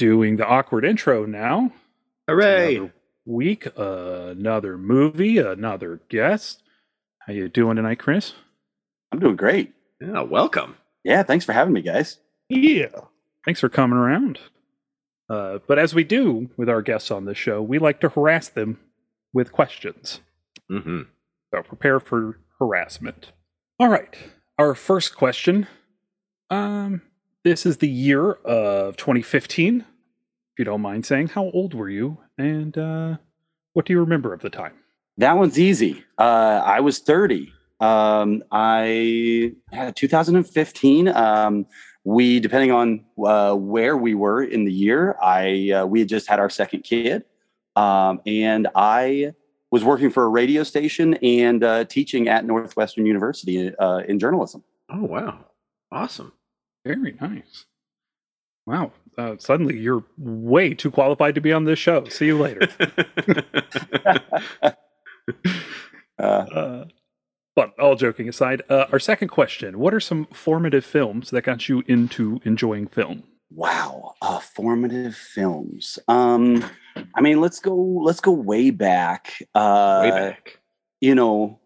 doing the awkward intro now. Hooray! Another week, uh, another movie, another guest. How you doing tonight, Chris? I'm doing great. Yeah, welcome. Yeah, thanks for having me, guys. Yeah. Thanks for coming around. Uh, but as we do with our guests on this show, we like to harass them with questions. Mm-hmm. So prepare for harassment. All right. Our first question. Um, this is the year of 2015. If you don't mind saying, how old were you, and uh, what do you remember of the time? That one's easy. Uh, I was 30. Um, I had 2015. Um, we, depending on uh, where we were in the year, I uh, we had just had our second kid, um, and I was working for a radio station and uh, teaching at Northwestern University uh, in journalism. Oh wow, awesome. Very nice. Wow. Uh, suddenly you're way too qualified to be on this show. See you later. Uh, uh, but all joking aside, uh, our second question What are some formative films that got you into enjoying film? Wow, uh, formative films. Um, I mean, let's go. Let's go way back. Uh, Way back. You know,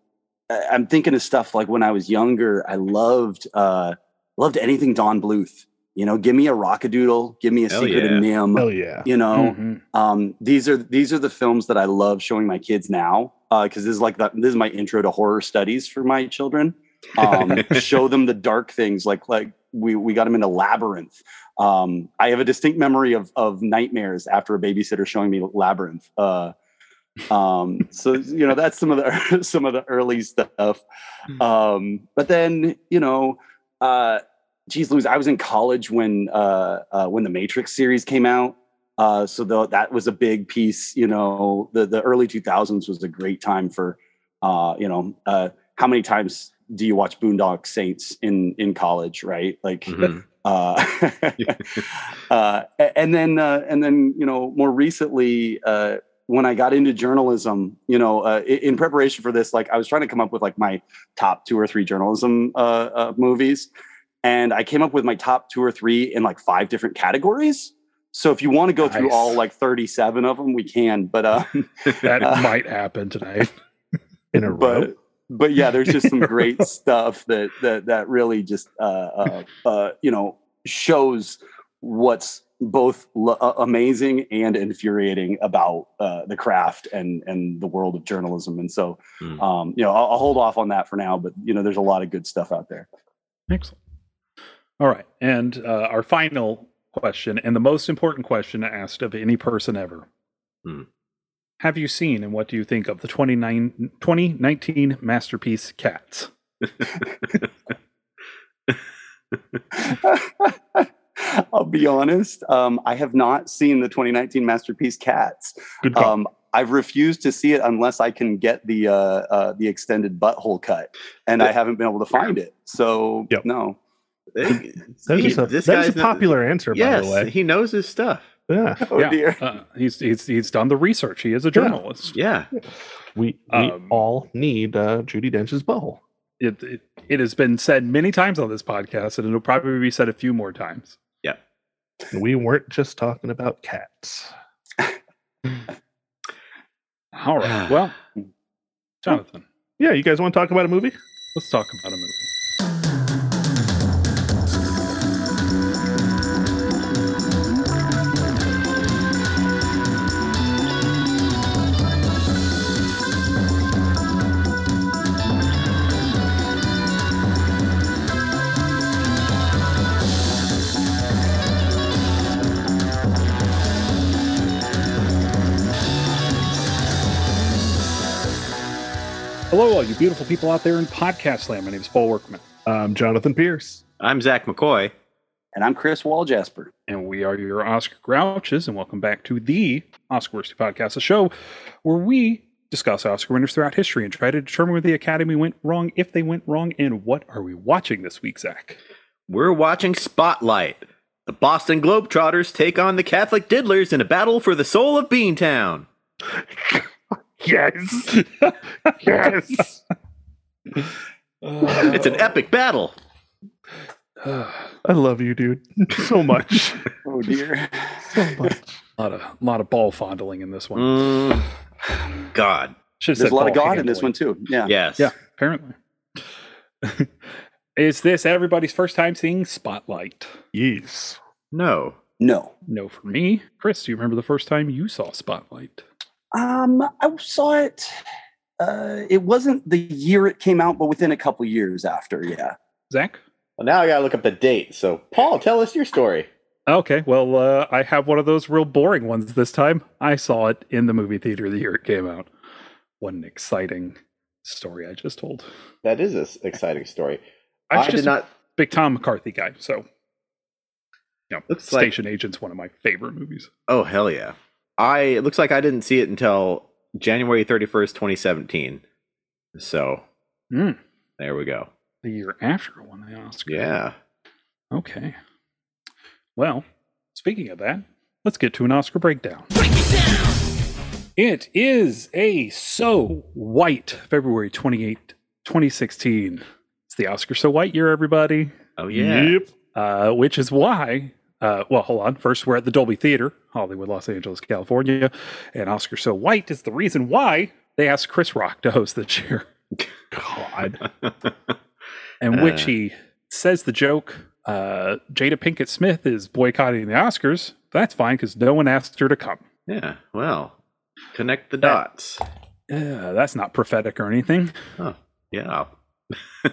I- I'm thinking of stuff like when I was younger. I loved uh, loved anything Don Bluth. You know, give me a Rock-a-Doodle, give me a Hell Secret yeah. of NIMH. Hell yeah. You know, Mhm. um, these are these are the films that I love showing my kids now because this is like the, this is my intro to horror studies for my children. Um, show them the dark things like like we we got them into Labyrinth. Um, I have a distinct memory of of nightmares after a babysitter showing me Labyrinth. Uh, um, so you know that's some of the some of the early stuff. Um, but then you know. Uh, geez Louise, I was in college when uh, uh, when the Matrix series came out. Uh, so though that was a big piece, you know, the the early 2000s was a great time for, uh, you know, uh, how many times do you watch Boondock Saints in in college, right? Like, Mhm. uh, uh, and then uh, and then you know more recently uh, when I got into journalism, you know, uh, in preparation for this, like I was trying to come up with like my top two or three journalism uh, uh, movies, and I came up with my top two or three in like five different categories. So if you want to go through all like 37 of them, we can. But uh, That Uh, might happen tonight. In a row. but but yeah, there's just some great stuff that that that really just uh, uh, uh, you know shows what's both l- uh, amazing and infuriating about uh, the craft and and the world of journalism. And so Hmm. um, you know I'll, I'll hold off on that for now. But you know there's a lot of good stuff out there. Excellent. All right. And uh, our final question, and the most important question asked of any person ever Hmm. Have you seen and what do you think of the 29, 2019 masterpiece Cats? I'll be honest. Um, I have not seen the 2019 masterpiece Cats. Good call. Um, I've refused to see it unless I can get the uh, uh, the extended butthole cut, and I haven't been able to find it. So Yep. no. Hey, that he- is a, this that guy's is a not- popular answer, by the way. he knows his stuff. Yeah. Oh yeah. dear. Uh, he's, he's, he's done the research. He is a journalist. Yeah. We, we Um, all need uh, Judi Dench's butthole. It, it, it has been said many times on this podcast, and it'll probably be said a few more times. Yeah. We weren't just talking about cats. All right. Well, Jonathan, Yeah, you guys want to talk about a movie? let's talk about a movie. Hello, all you beautiful people out there in podcast land. My name is Paul Workman, I'm Jonathan Pierce. I'm Zach McCoy. And I'm Chris Waljasper. and we are your Oscar Grouches, and welcome back to the Oscar Worsty Podcast, a show where we discuss Oscar winners throughout history and try to determine where the Academy went wrong, if they went wrong, and what are we watching this week, Zach? We're watching Spotlight. The Boston Globetrotters take on the Catholic Diddlers in a battle for the soul of Beantown. Yes. yes. It's an epic battle. I love you, dude, so much. Oh dear. So much. A lot of lot of ball fondling in this one. Mm, God. Should have There's said a lot of ball God in this one too. Yeah. Yes. Yeah, apparently. Is this everybody's first time seeing Spotlight? Yes. No. No. No, for me. Chris, do you remember the first time you saw Spotlight? Um, I saw it. Uh, it wasn't the year it came out, but within a couple years after. Yeah. Zach? Well, now I gotta look up the date. So, Paul, tell us your story. Okay, well, uh, I have one of those real boring ones this time. I saw it in the movie theater the year it came out. What an exciting story I just told. That is an exciting story. I'm I just did not. big Tom McCarthy guy, so you know, Looks like- Station Agent's one of my favorite movies. Oh hell yeah! I it looks like I didn't see it until January thirty first, twenty seventeen. So Mm, there we go. the year after it won the Oscar. Yeah. Okay. Well, speaking of that, let's get to an Oscar breakdown. Break it, It is a so white February 28, 2016. It's the Oscar so white year, everybody. Oh yeah. Yep. Uh, which is why, uh, well, hold on. First, we're at the Dolby Theater, Hollywood, Los Angeles, California. And Oscar so white is the reason why they asked Chris Rock to host this year. God. which Uh. he says the joke uh, Jada Pinkett Smith is boycotting the Oscars. That's fine because no one asked her to come. yeah. Well, connect the dots. Yeah, that's not prophetic or anything. Yeah.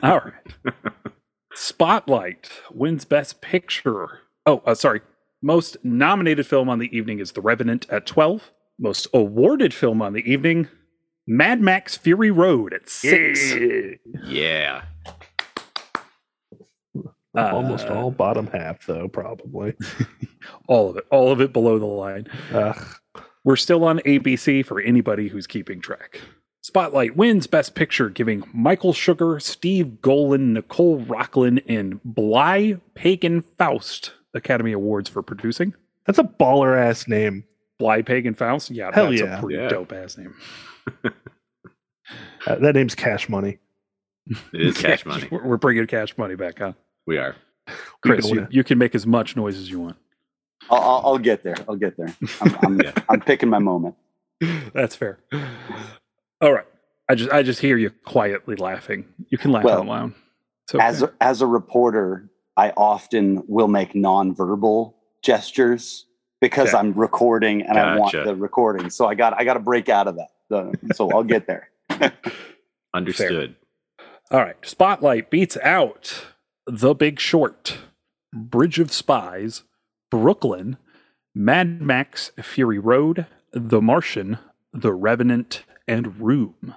All right. Spotlight wins Best Picture. Oh, uh, sorry. Most nominated film on the evening is The Revenant at 12. Most awarded film on the evening, Mad Max Fury Road at 6. Yeah. Almost Uh, all bottom half, though, probably. All of it. All of it below the line. Ugh. We're still on ABC for anybody who's keeping track. Spotlight wins Best Picture, giving Michael Sugar, Steve Golin, Nicole Rocklin, and Blye Pagon Faust Academy Awards for producing. That's a baller ass name. Blye Pagon Faust? Yeah, Hell that's yeah. a pretty Yeah. dope ass name. Uh, that name's Cash Money. It is cash money. We're we're bringing cash money back, huh? We are. Chris, you, you can make as much noise as you want. I'll, I'll, I'll get there. I'll get there. I'm, I'm, Yeah. I'm picking my moment. That's fair. All right. I just I just hear you quietly laughing. You can laugh Well, out loud. Okay. As a, as a reporter, I often will make nonverbal gestures because Okay. I'm recording and I want the recording. So I got I got to break out of that. So- So I'll get there. Understood. All right. Spotlight beats out The Big Short, Bridge of Spies, Brooklyn, Mad Max Fury Road, The Martian, The Revenant, and Room.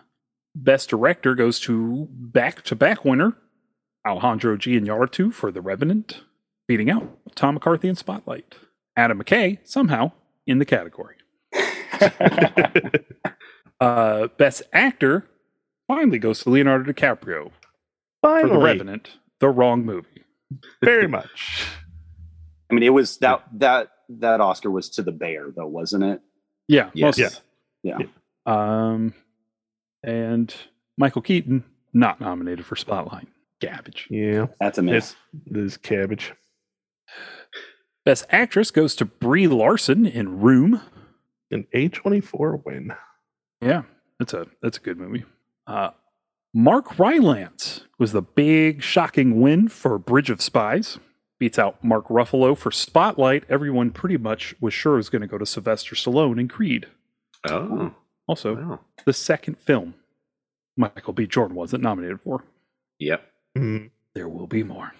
Best director goes to back to back winner Alejandro G. Iñárritu for The Revenant, beating out Tom McCarthy in Spotlight. Adam McKay, somehow, in the category. Uh, best actor finally goes to Leonardo DiCaprio for The Revenant, the wrong movie. Very much. I mean, it was that that that Oscar was to the bear though, wasn't it? Yeah, Yes. yeah. Um, and Michael Keaton not nominated for Spotlight. Garbage. Yeah. That's a miss. This cabbage. Best actress goes to Brie Larson in Room. An A24 win. Yeah, that's a that's a good movie. Uh, Mark Rylance was the big shocking win for Bridge of Spies. Beats out Mark Ruffalo for Spotlight. Everyone pretty much was sure it was going to go to Sylvester Stallone in Creed. Oh. Also, Wow. the second film Michael B. Jordan wasn't nominated for. Yep. Mm. There will be more.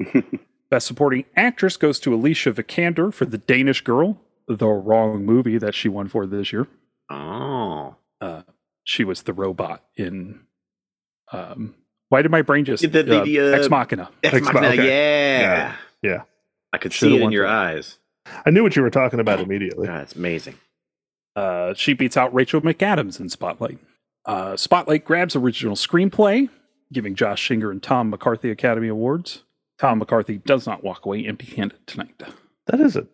Best supporting actress goes to Alicia Vikander for The Danish Girl, the wrong movie that she won for this year. Oh. Uh, she was the robot in. Um, why did my brain just The- the- uh, the, uh, Ex Machina? Ex Ex Machina, Machina, yeah. Yeah. Yeah. I could Should've see it in your that. eyes. I knew what you were talking about immediately. That's amazing. Uh, she beats out Rachel McAdams in Spotlight. Uh, Spotlight grabs original screenplay, giving Josh Singer and Tom McCarthy Academy Awards. Tom McCarthy does not walk away empty-handed tonight. That is a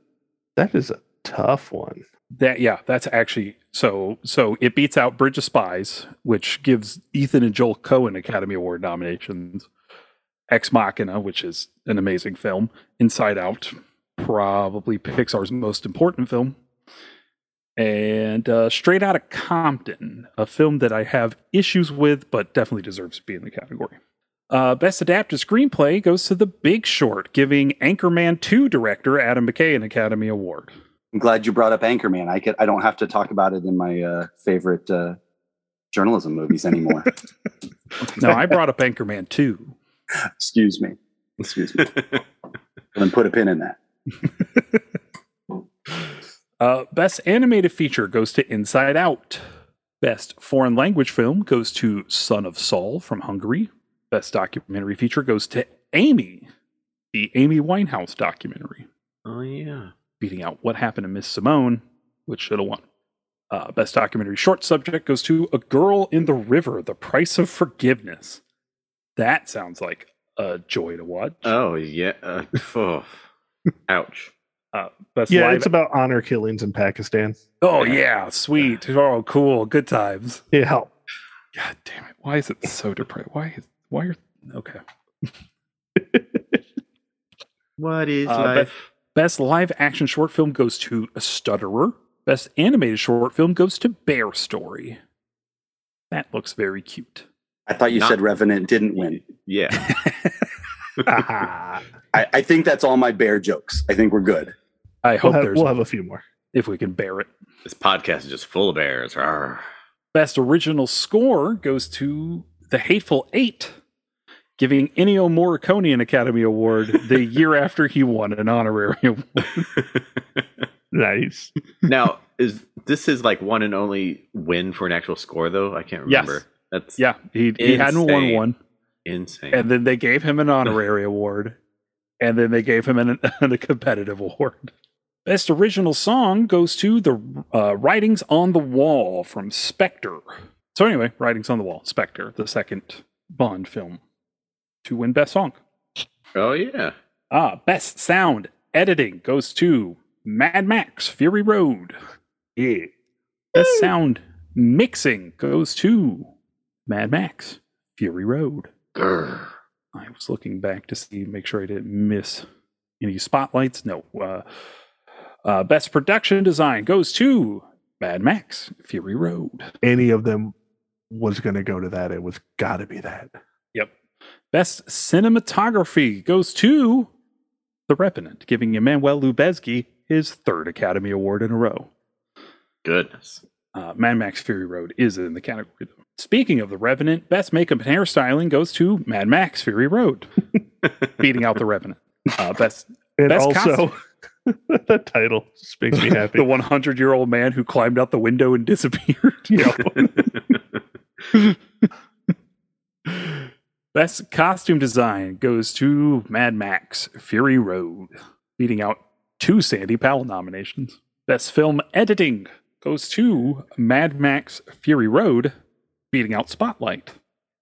that is a tough one. That yeah, that's actually so so it beats out Bridge of Spies, which gives Ethan and Joel Coen Academy Award nominations. Ex Machina, which is an amazing film, Inside Out, probably Pixar's most important film. And uh, Straight Outta Compton, a film that I have issues with, but definitely deserves to be in the category. Uh, Best Adapted Screenplay goes to The Big Short, giving Anchorman 2 director Adam McKay an Academy Award. I'm glad you brought up Anchorman. I could I don't have to talk about it in my uh, favorite uh, journalism movies anymore. No, I brought up Anchorman 2. Excuse me. Excuse me. and put a pin in that. Uh, Best Animated Feature goes to Inside Out. Best Foreign Language Film goes to Son of Saul from Hungary. Best Documentary Feature goes to Amy, the Amy Winehouse documentary, oh yeah. beating out What Happened to Miss Simone, which should have won. Uh, Best Documentary Short Subject goes to A Girl in the River, The Price of Forgiveness. That sounds like a joy to watch. Oh yeah. Uh, oh. Ouch. Uh, best Yeah, live it's about honor killings in Pakistan. Oh yeah, sweet. Oh, cool. Good times. Yeah. God damn it! Why is it so depressing? Why? is- Why are okay? What is Uh, life? Best live action short film goes to A Stutterer. Best animated short film goes to Bear Story. That looks very cute. I thought you Not- said Revenant didn't win. Yeah. Ah. I, I think that's all my bear jokes. I think we're good. I we'll, hope have, there's we'll have a few more. if we can bear it. This podcast is just full of bears. Rawr. Best original score goes to The Hateful Eight, giving Ennio Morricone an Academy Award the year after he won an honorary award. Nice. now, is this is like one and only win for an actual score though? I can't Yes. remember. That's Yeah, he, he hadn't won one. insane. and then they gave him an honorary award, and then they gave him an, a competitive award. Best original song goes to the uh, Writings on the Wall from Spectre. So anyway, Writings on the Wall, Spectre, the second Bond film to win Best Song. oh yeah. Ah, Best Sound Editing goes to Mad Max Fury Road. Yeah. Best Sound Mixing goes to Mad Max Fury Road. Grr. I was looking back to see, make sure I didn't miss any spotlights. No. Uh, uh, best production design goes to Mad Max Fury Road. Any of them was going to go to that. It was got to be that. Yep. Best cinematography goes to The Revenant, giving Emmanuel Lubezki his third Academy Award in a row. Goodness. Uh, Mad Max Fury Road is in the category. Though. Speaking of The Revenant, best makeup and hairstyling goes to Mad Max Fury Road, beating out The Revenant. Uh, best And Best also, the title just makes me happy. the 100 year old man who climbed out the window and disappeared. Best costume design goes to Mad Max Fury Road, beating out two Sandy Powell nominations. Best film editing goes to Mad Max Fury Road, beating out Spotlight.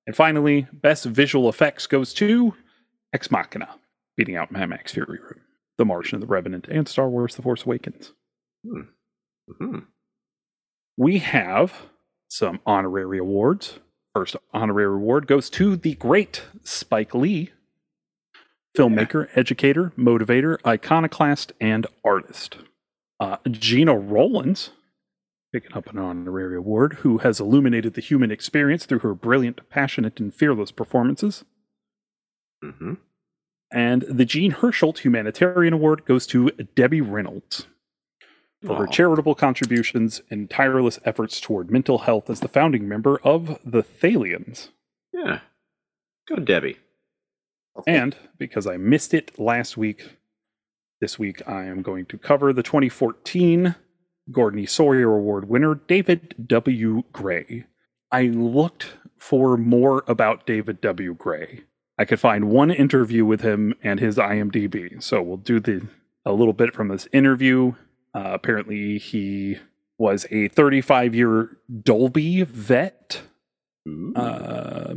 And finally, best visual effects goes to Ex Machina, beating out Mad Max Fury Road, The Martian, of The Revenant, and Star Wars The Force Awakens. Mhm. we have some honorary awards. First honorary award goes to the great Spike Lee, filmmaker, educator, motivator, iconoclast, and artist. Uh, Gena Rowlands, picking up an honorary award, who has illuminated the human experience through her brilliant, passionate, and fearless performances. Mhm. And the Jean Hersholt Humanitarian Award goes to Debbie Reynolds for her charitable contributions and tireless efforts toward mental health as the founding member of the Thalians. Yeah. Go Debbie. And because I missed it last week, this week I am going to cover the 2014 Gordon E. Sawyer Award winner, David W. Gray. I looked for more about David W. Gray. I could find one interview with him and his IMDb. So we'll do the a little bit from this interview. Uh, apparently, he was a 35 year Dolby vet. Uh,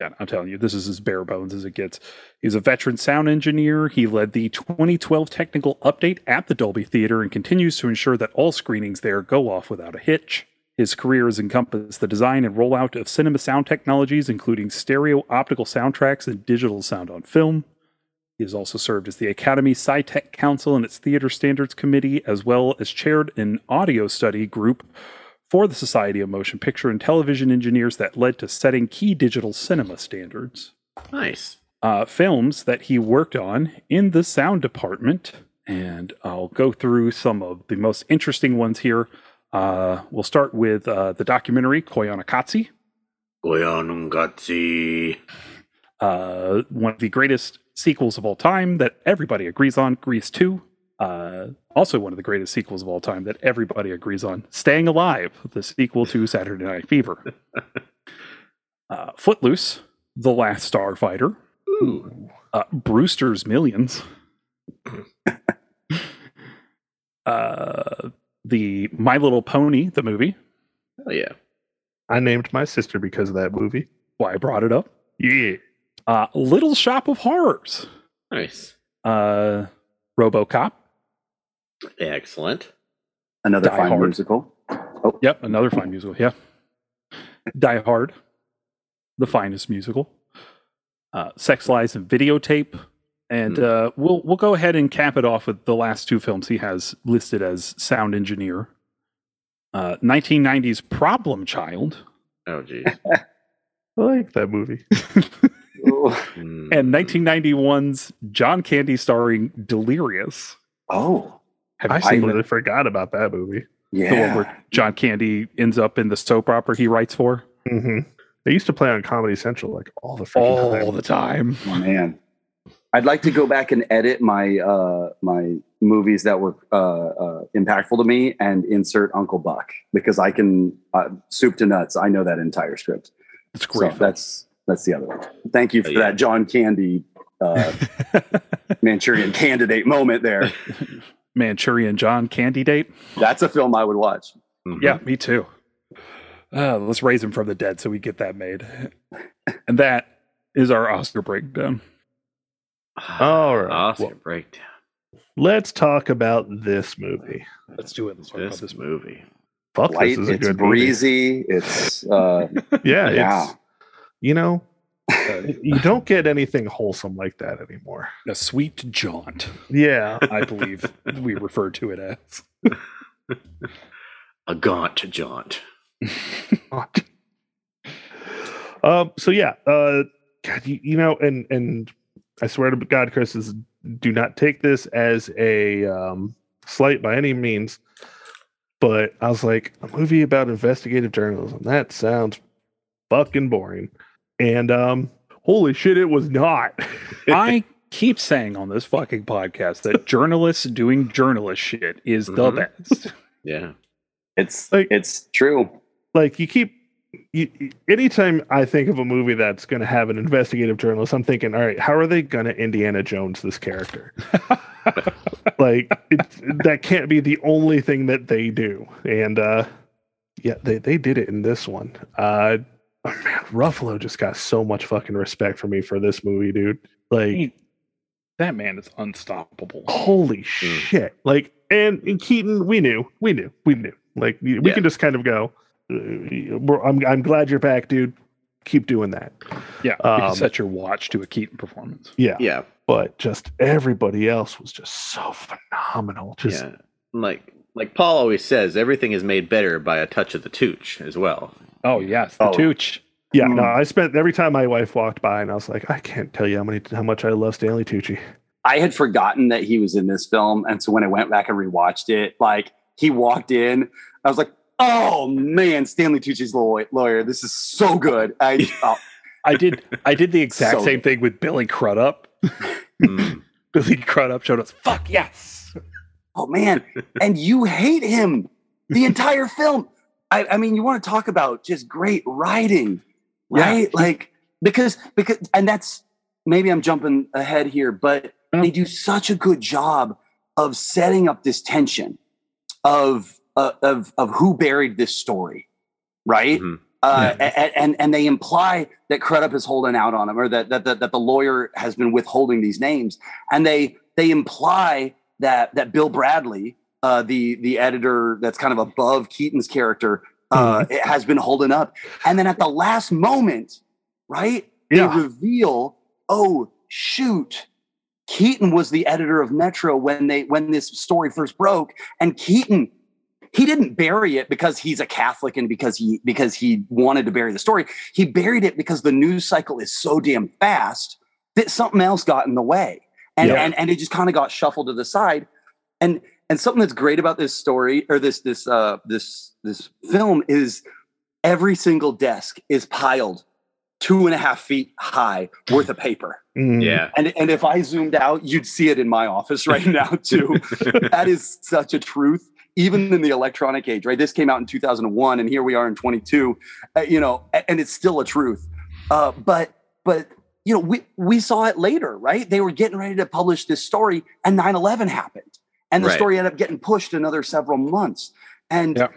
yeah, I'm telling you, this is as bare bones as it gets. He's a veteran sound engineer. He led the 2012 technical update at the Dolby Theater and continues to ensure that all screenings there go off without a hitch. His career has encompassed the design and rollout of cinema sound technologies, including stereo optical soundtracks and digital sound on film. He has also served as the Academy SciTech Council and its Theater Standards Committee, as well as chaired an audio study group for the Society of Motion Picture and Television Engineers that led to setting key digital cinema standards. Nice. Uh, films that he worked on in the sound department, and I'll go through some of the most interesting ones here. Uh, we'll start with uh, the documentary Koyaanisqatsi, Koyaanisqatsi. uh, one of the greatest sequels of all time that everybody agrees on, Grease 2. Uh, also, one of the greatest sequels of all time that everybody agrees on, Staying Alive, the sequel to Saturday Night Fever. uh, Footloose, The Last Starfighter, Ooh. uh, Brewster's Millions, uh, the My Little Pony, the movie. Oh yeah. I named my sister because of that movie. Why I brought it up. Yeah. Uh, Little Shop of Horrors, Nice. uh, RoboCop. Excellent. Another Die fine Hard. musical. Yep, another fine musical. Yeah. Die Hard, the finest musical. Uh, Sex Lies and Videotape, and Hmm. uh, we'll we'll go ahead and cap it off with the last two films he has listed as sound engineer. Uh, 1990s Problem Child Oh, geez. I like that movie. Mm. and 1991's John Candy starring Delirious. oh, Have you I seen completely the, forgot about that movie. yeah. the one where John Candy ends up in the soap opera he writes for hmm They used to play on Comedy Central like all the freaking all time. the time? Oh, man. I'd like to go back and edit my uh, my movies that were uh, uh, impactful to me and insert Uncle Buck because I can uh, soup to nuts. I know that entire script. It's So great. film. that's that's the other one. Thank you for Yeah. that John Candy uh, Manchurian Candidate moment there. Manchurian John Candidate. That's a film I would watch. Mhm. Yeah, me too. Uh, let's raise him from the dead so we get that made. And that is our Oscar breakdown. All right. Oscar Well- breakdown. Let's talk about this movie. Let's do it. Let's talk about This, this movie. Fuck, Light, this is a it's good breezy. It's uh, movie. Yeah, Yeah. It's, you know, Uh, you don't get anything wholesome like that anymore. a sweet jaunt, Yeah. I believe we refer to it as. A gaunt jaunt. um. So yeah. Uh. God, you, you know, and and I swear to God, Chris is do not take this as a um slight by any means. But I was like, a movie about investigative journalism. That sounds fucking boring. And um, holy shit, it was not. I keep saying on this fucking podcast that journalists doing journalist shit is the Mhm. best. Yeah. it's Like- it's true. like you keep you, you- anytime I think of a movie that's going to have an investigative journalist, I'm thinking, all right, how are they going to Indiana Jones this character? like it, that can't be the only thing that they do. And uh yeah, they they did it in this one. Uh oh, man, Ruffalo just got so much fucking respect for me for this movie, dude. Like He- that man is unstoppable. holy shit like and, and keaton we knew we knew we knew like we we Yeah. can just kind of go we're- I'm, I'm glad you're back dude keep doing that Yeah, you can Um, set your watch to a Keaton performance. yeah Yeah. but just everybody else was just so phenomenal just yeah. Like like Paul always says, everything is made better by a touch of the tooch as well. Oh yes, the Oh. Tooch. yeah no Mm. i spent every time my wife walked by and i was like i can't tell you how many how much i love stanley tucci I had forgotten that he was in this film, and so when I went back and rewatched it, like he walked in, I was like, "Oh man, Stanley Tucci's lawyer. This is so good." I oh, I did I did the exact So- same thing with Billy Crudup. Mm. Billy Crudup showed us fuck yes. oh man, and you hate him the entire film. I, I mean, you want to talk about just great writing, Yeah. right? Like because because and that's maybe I'm jumping ahead here, but No. they do such a good job of setting up this tension of of of who buried this story, right? Mhm. Uh, a- and and they imply that Crudup is holding out on him, or that that, that that the lawyer has been withholding these names, and they they imply that that Bill Bradley, uh, the the editor that's kind of above Keaton's character, uh, it has been holding up, and then at the last moment, right, they reveal, oh shoot, Keaton was the editor of Metro when they when this story first broke, and Keaton he didn't bury it because he's a Catholic and because he because he wanted to bury the story. He buried it because the news cycle is so damn fast that something else got in the way, and Yeah. and and it just kind of got shuffled to the side. And and something that's great about this story or this this uh this this film is every single desk is piled two and a half feet high worth of paper. Mm. yeah. And, and if I zoomed out, you'd see it in my office right now, too. that is such a truth, even in the electronic age, right? This came out in 2001, and here we are in 22, uh, you know, and it's still a truth. Uh, but, but, you know, we, we saw it later, right? They were getting ready to publish this story, and 9 11 happened. And the Right. story ended up getting pushed another several months. And, Yeah.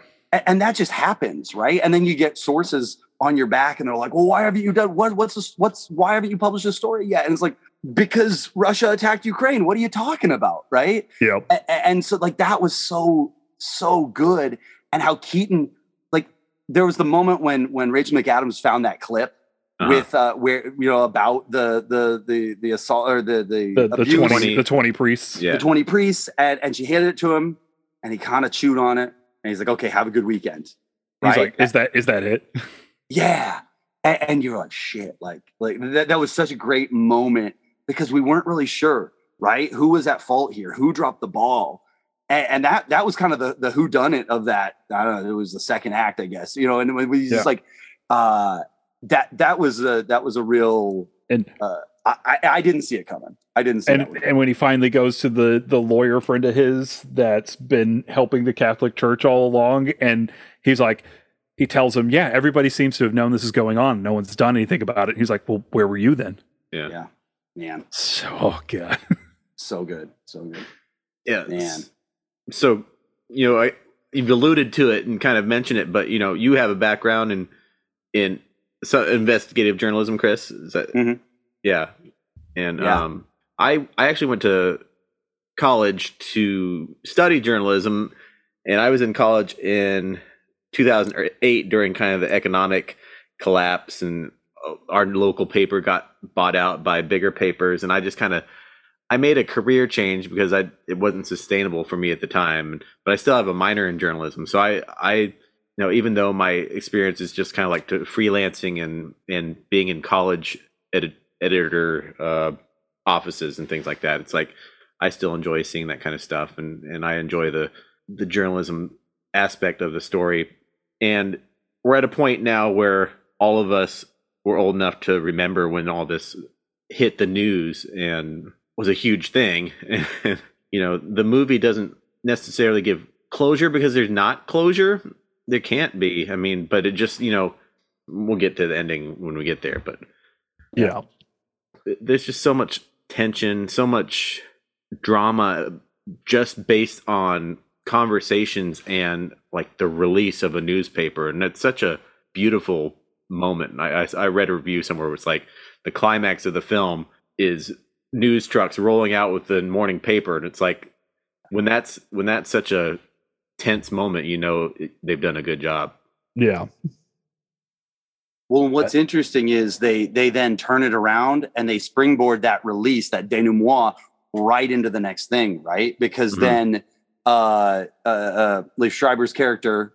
and that just happens, right? And then you get sources on your back, and they're like, "Well, why haven't you done what? What's this? What's why haven't you published this story yet?" And it's like, "Because Russia attacked Ukraine. What are you talking about, right?" A- And so, like, that was so so good, and how Keaton, like, there was the moment when when Rachel McAdams found that clip Uh-huh. with uh where you know about the the the the assault or the the, The, the 20, the 20 priests. yeah. the 20 priests and, and she handed it to him and he kind of chewed on it and he's like okay have a good weekend He's right? like, is that is that it? yeah and, and you're like shit like like that, that was such a great moment because we weren't really sure right who was at fault here who dropped the ball and, and that that was kind of the the who done it of that i don't know it was the second act i guess you know and it was just Yeah. like uh that that was a that was a real And uh I, I I didn't see it coming. I didn't see and it. and when he finally goes to the the lawyer friend of his that's been helping the Catholic Church all along, and he's like, he tells him, "Yeah, everybody seems to have known this is going on. No one's done anything about it." He's like, "Well, where were you then?" Yeah, yeah. Man, So, oh god, so good, so good. Yeah. Man. So, you know, I you've alluded to it and kind of mentioned it, but you know, you have a background in in so investigative journalism, Chris. Is that Mhm. yeah. And Yeah. um I I actually went to college to study journalism and I was in college in 2008 during kind of the economic collapse and uh, our local paper got bought out by bigger papers and I just kind of I made a career change because I it wasn't sustainable for me at the time, but I still have a minor in journalism. So I I you know even though my experience is just kind of like freelancing and and being in college edit, editor uh, offices and things like that, it's like I still enjoy seeing that kind of stuff and and I enjoy the the journalism aspect of the story. And we're at a point now where all of us were old enough to remember when all this hit the news and was a huge thing. you know, the movie doesn't necessarily give closure because there's not closure. There can't be. I mean, but it just, you know, we'll get to the ending when we get there, but Yeah. there's just so much tension, so much drama just based on conversations and like the release of a newspaper. And it's such a beautiful moment. I, I, I read a review somewhere where it's like the climax of the film is news trucks rolling out with the morning paper. And it's like when that's when that's such a tense moment, you know, it, they've done a good job. Yeah. Well, and what's interesting is they they then turn it around and they springboard that release, that denouement, right into the next thing, right? Because Mhm. then uh, uh, uh, Liev Schreiber's character,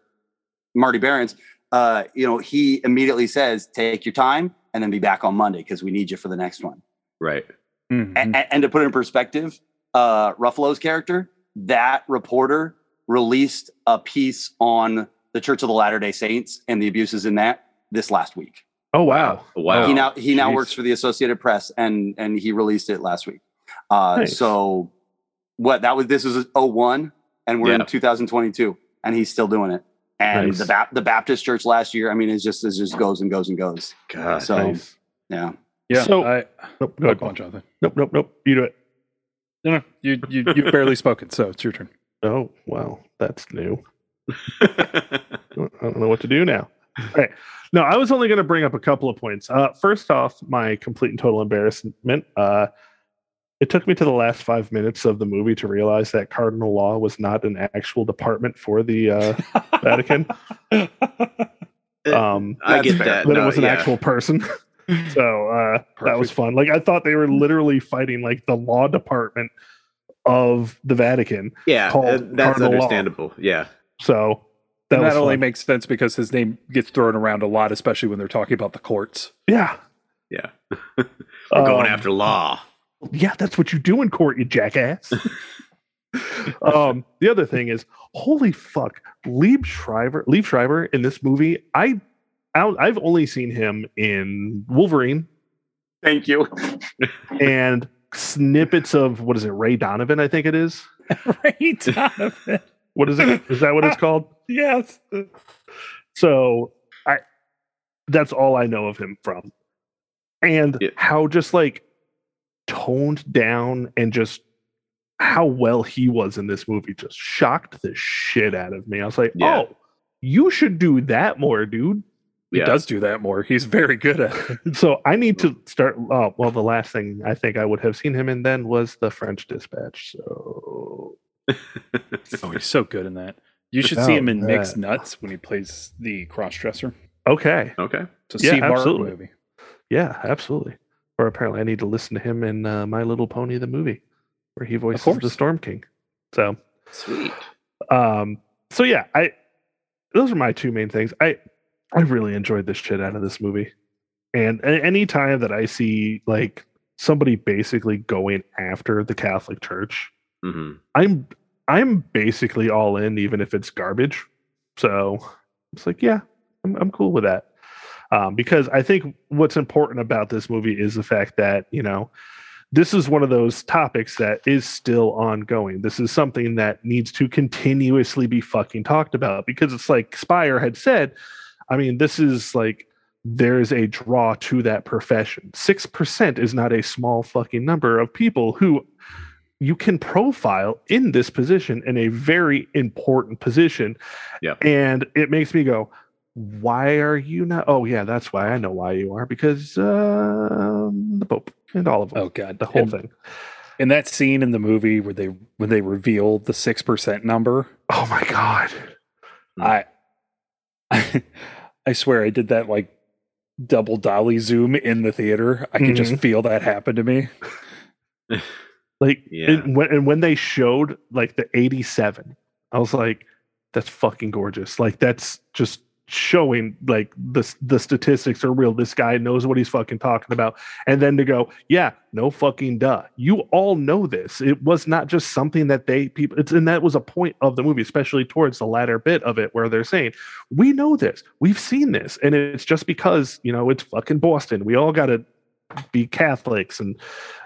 Marty Barons, uh, you know, he immediately says, "Take your time and then be back on Monday because we need you for the next one." Right. Mhm. A- a- and to put it in perspective, uh, Ruffalo's character, that reporter released a piece on the Church of the Latter Day Saints and the abuses in that this last week. Oh wow. Wow. he now he now jeez. works for the Associated Press and and he released it last week. Uh, Nice. So what that was this was 01 and we're Yeah. in 2022 and he's still doing it. And Nice. the Bap- the Baptist Church last year, I mean, it's just it just goes and goes and goes. God. So Nice. yeah, yeah. So- I, Nope. Go go ahead, on, Jonathan. Nope. Nope. Nope. You do it. No, no, you you you barely spoken, so it's your turn. Oh well, that's new. I don't know what to do now. All right. No, I was only going to bring up a couple of points. Uh, first off, my complete and total embarrassment. Uh, it took me to the last five minutes of the movie to realize that cardinal law was not an actual department for the uh, Vatican. Um, I get fair. that. that it was an yeah. actual person. So uh, that was fun. Like I thought they were literally fighting like the law department of the Vatican. Yeah, uh, that's Cardinal Law. understandable. Yeah. So that that only fun. makes sense because his name gets thrown around a lot, especially when they're talking about the courts. yeah. Yeah. We're going Um, after law. Yeah, that's what you do in court, you jackass. um, the other thing is, holy fuck, Liev Schreiber, Liev Schreiber in this movie. I, I I've only seen him in Wolverine Thank you. and snippets of what is it, Ray Donovan? I think it is. Ray Donovan. What is it? Is that what it's called? yes. So I that's all I know of him from. And Yeah. how just like toned down and just how well he was in this movie just shocked the shit out of me. I was like, Yeah. "Oh, you should do that more, dude." He Yeah. does do that more. He's very good at it. So I need to start oh, well the last thing I think I would have seen him in then was the French Dispatch. So Oh, he's so good in that. You should Oh, see him in Mixed. Nuts when he plays the crossdresser. okay. Okay. It's a Yeah, Steve Martin absolutely. movie. Yeah, absolutely. Or apparently, I need to listen to him in uh, My Little Pony, the movie, where he voices the. Storm King. So, Sweet. um, so yeah, I those are my two main things. I I really enjoyed the shit out of this movie, and any time that I see like somebody basically going after the Catholic Church, hmm I'm I'm basically all in, even if it's garbage. So it's like, yeah, I'm, I'm cool with that. Um, because I think what's important about this movie is the fact that you know this is one of those topics that is still ongoing. This is something that needs to continuously be fucking talked about because it's like Sipe had said. I mean, this is like there's a draw to that profession. Six percent is not a small fucking number of people who you can profile in this position in a very important position. Yeah. And it makes me go, why are you not? Oh, yeah, that's why I know why you are because um, the Pope and all of them, Oh god. the whole and, thing. And that scene in the movie where they when they reveal the six percent number, Oh my God. I I swear I did that like double dolly zoom in the theater. I could just mm-hmm. feel that happen to me. Like, Yeah. and, when, and when they showed like the 87, I was like, that's fucking gorgeous. Like, that's just showing like the the statistics are real. This guy knows what he's fucking talking about. And then to go, yeah, no fucking duh. You all know this. It was not just something that they people. It's and that was a point of the movie, especially towards the latter bit of it, where they're saying, we know this, we've seen this, and it's just because you know it's fucking Boston. We all got to be Catholics, and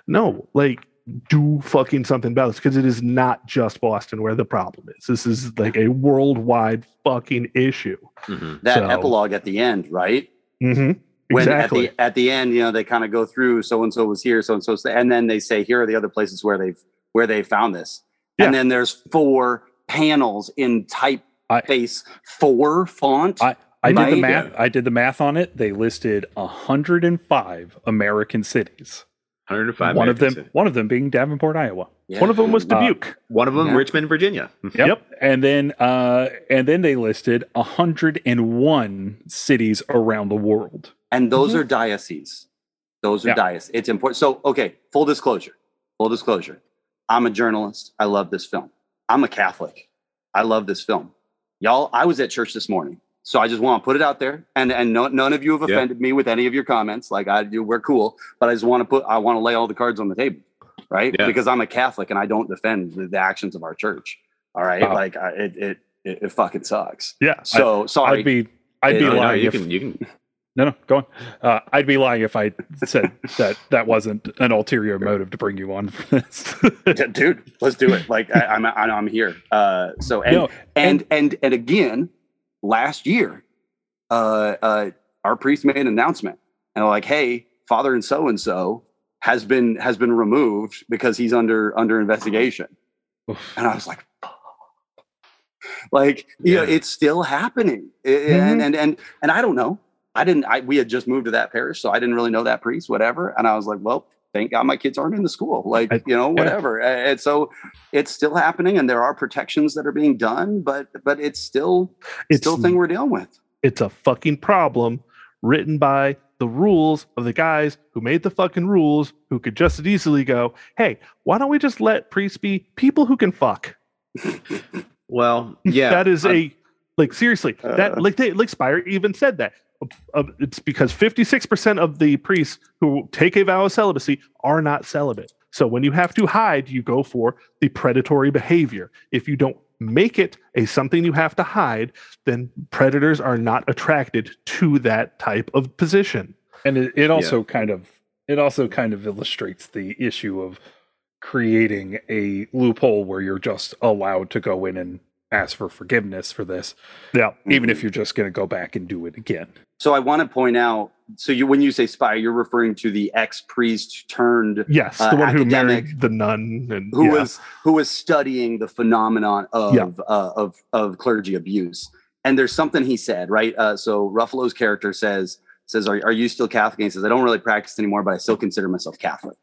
no, like do fucking something about this because it is not just Boston where the problem is. This is like a worldwide fucking issue. hmm That So- epilogue at the end, right? Mm-hmm. When Exactly. at the at the end, you know, they kind of go through so and so was here, so and so, and then they say here are the other places where they've where they found this, Yeah. and then there's four panels in typeface four font. I- I did the math. I did the math on it. They listed 105 American cities. 105. one of them, Americans. one of them being Davenport, Iowa. Yeah. One of them was Uh, Dubuque. One of them, Yeah. Richmond, Virginia. Yep. And then, uh, and then they listed 101 cities around the world. and those are dioceses. Those are Yeah. dioceses. It's important. So, okay, full disclosure. Full disclosure. I'm a journalist. I love this film. I'm a Catholic. I love this film. Y'all, I was at church this morning. So I just want to put it out there. And and no, none of you have Yeah. offended me with any of your comments. Like I do, we're cool. But I just want to put I want to lay all the cards on the table. Right? Yeah. Because I'm a Catholic and I don't defend the, the actions of our church. All right. Wow. Like I, it, it it it fucking sucks. Yeah. So sorry. I'd be, I'd Yeah, be no, No, lying you if can, you can. no, no, go on. Uh, I'd be lying if I said that that wasn't an ulterior motive to bring you on for this. Dude let's do it like I, i'm I- i'm here uh so and No, and and and again last year uh uh our priest made an announcement and like hey father and so and so has been has been removed because he's under under investigation. Oof. and i was like like you know Yeah. it's still happening. I- and and and and i don't know. I didn't i we had just moved to that parish so i didn't really know that priest whatever. And i was like well thank god my kids aren't in the school like you know whatever A- and so it's still happening and there are protections that are being done but but it's still It's still a thing we're dealing with it's a fucking problem written by the rules of the guys who made the fucking rules who could just as easily go, hey, why don't we just let priests be people who can fuck? Well, yeah, that is I'm- a like seriously that Uh. like they like Sipe even said that. Uh, it's because 56% of the priests who take a vow of celibacy are not celibate. So when you have to hide, you go for the predatory behavior. If you don't make it a something you have to hide, then predators are not attracted to that type of position. and it, it also kind of it also kind of illustrates the issue of creating a loophole where you're just allowed to go in and ask for forgiveness for this Yeah. even if you're just going to go back and do it again So I want to point out. So you, when you say Sipe, you're referring to the ex priest turned Yes, Uh, the one who married the nun and who yeah. was who was studying the phenomenon of Yeah. uh, of of clergy abuse. And there's something he said, right? Uh, so Ruffalo's character says says, "Are are you still Catholic?" And he says, "I don't really practice anymore, but I still consider myself Catholic."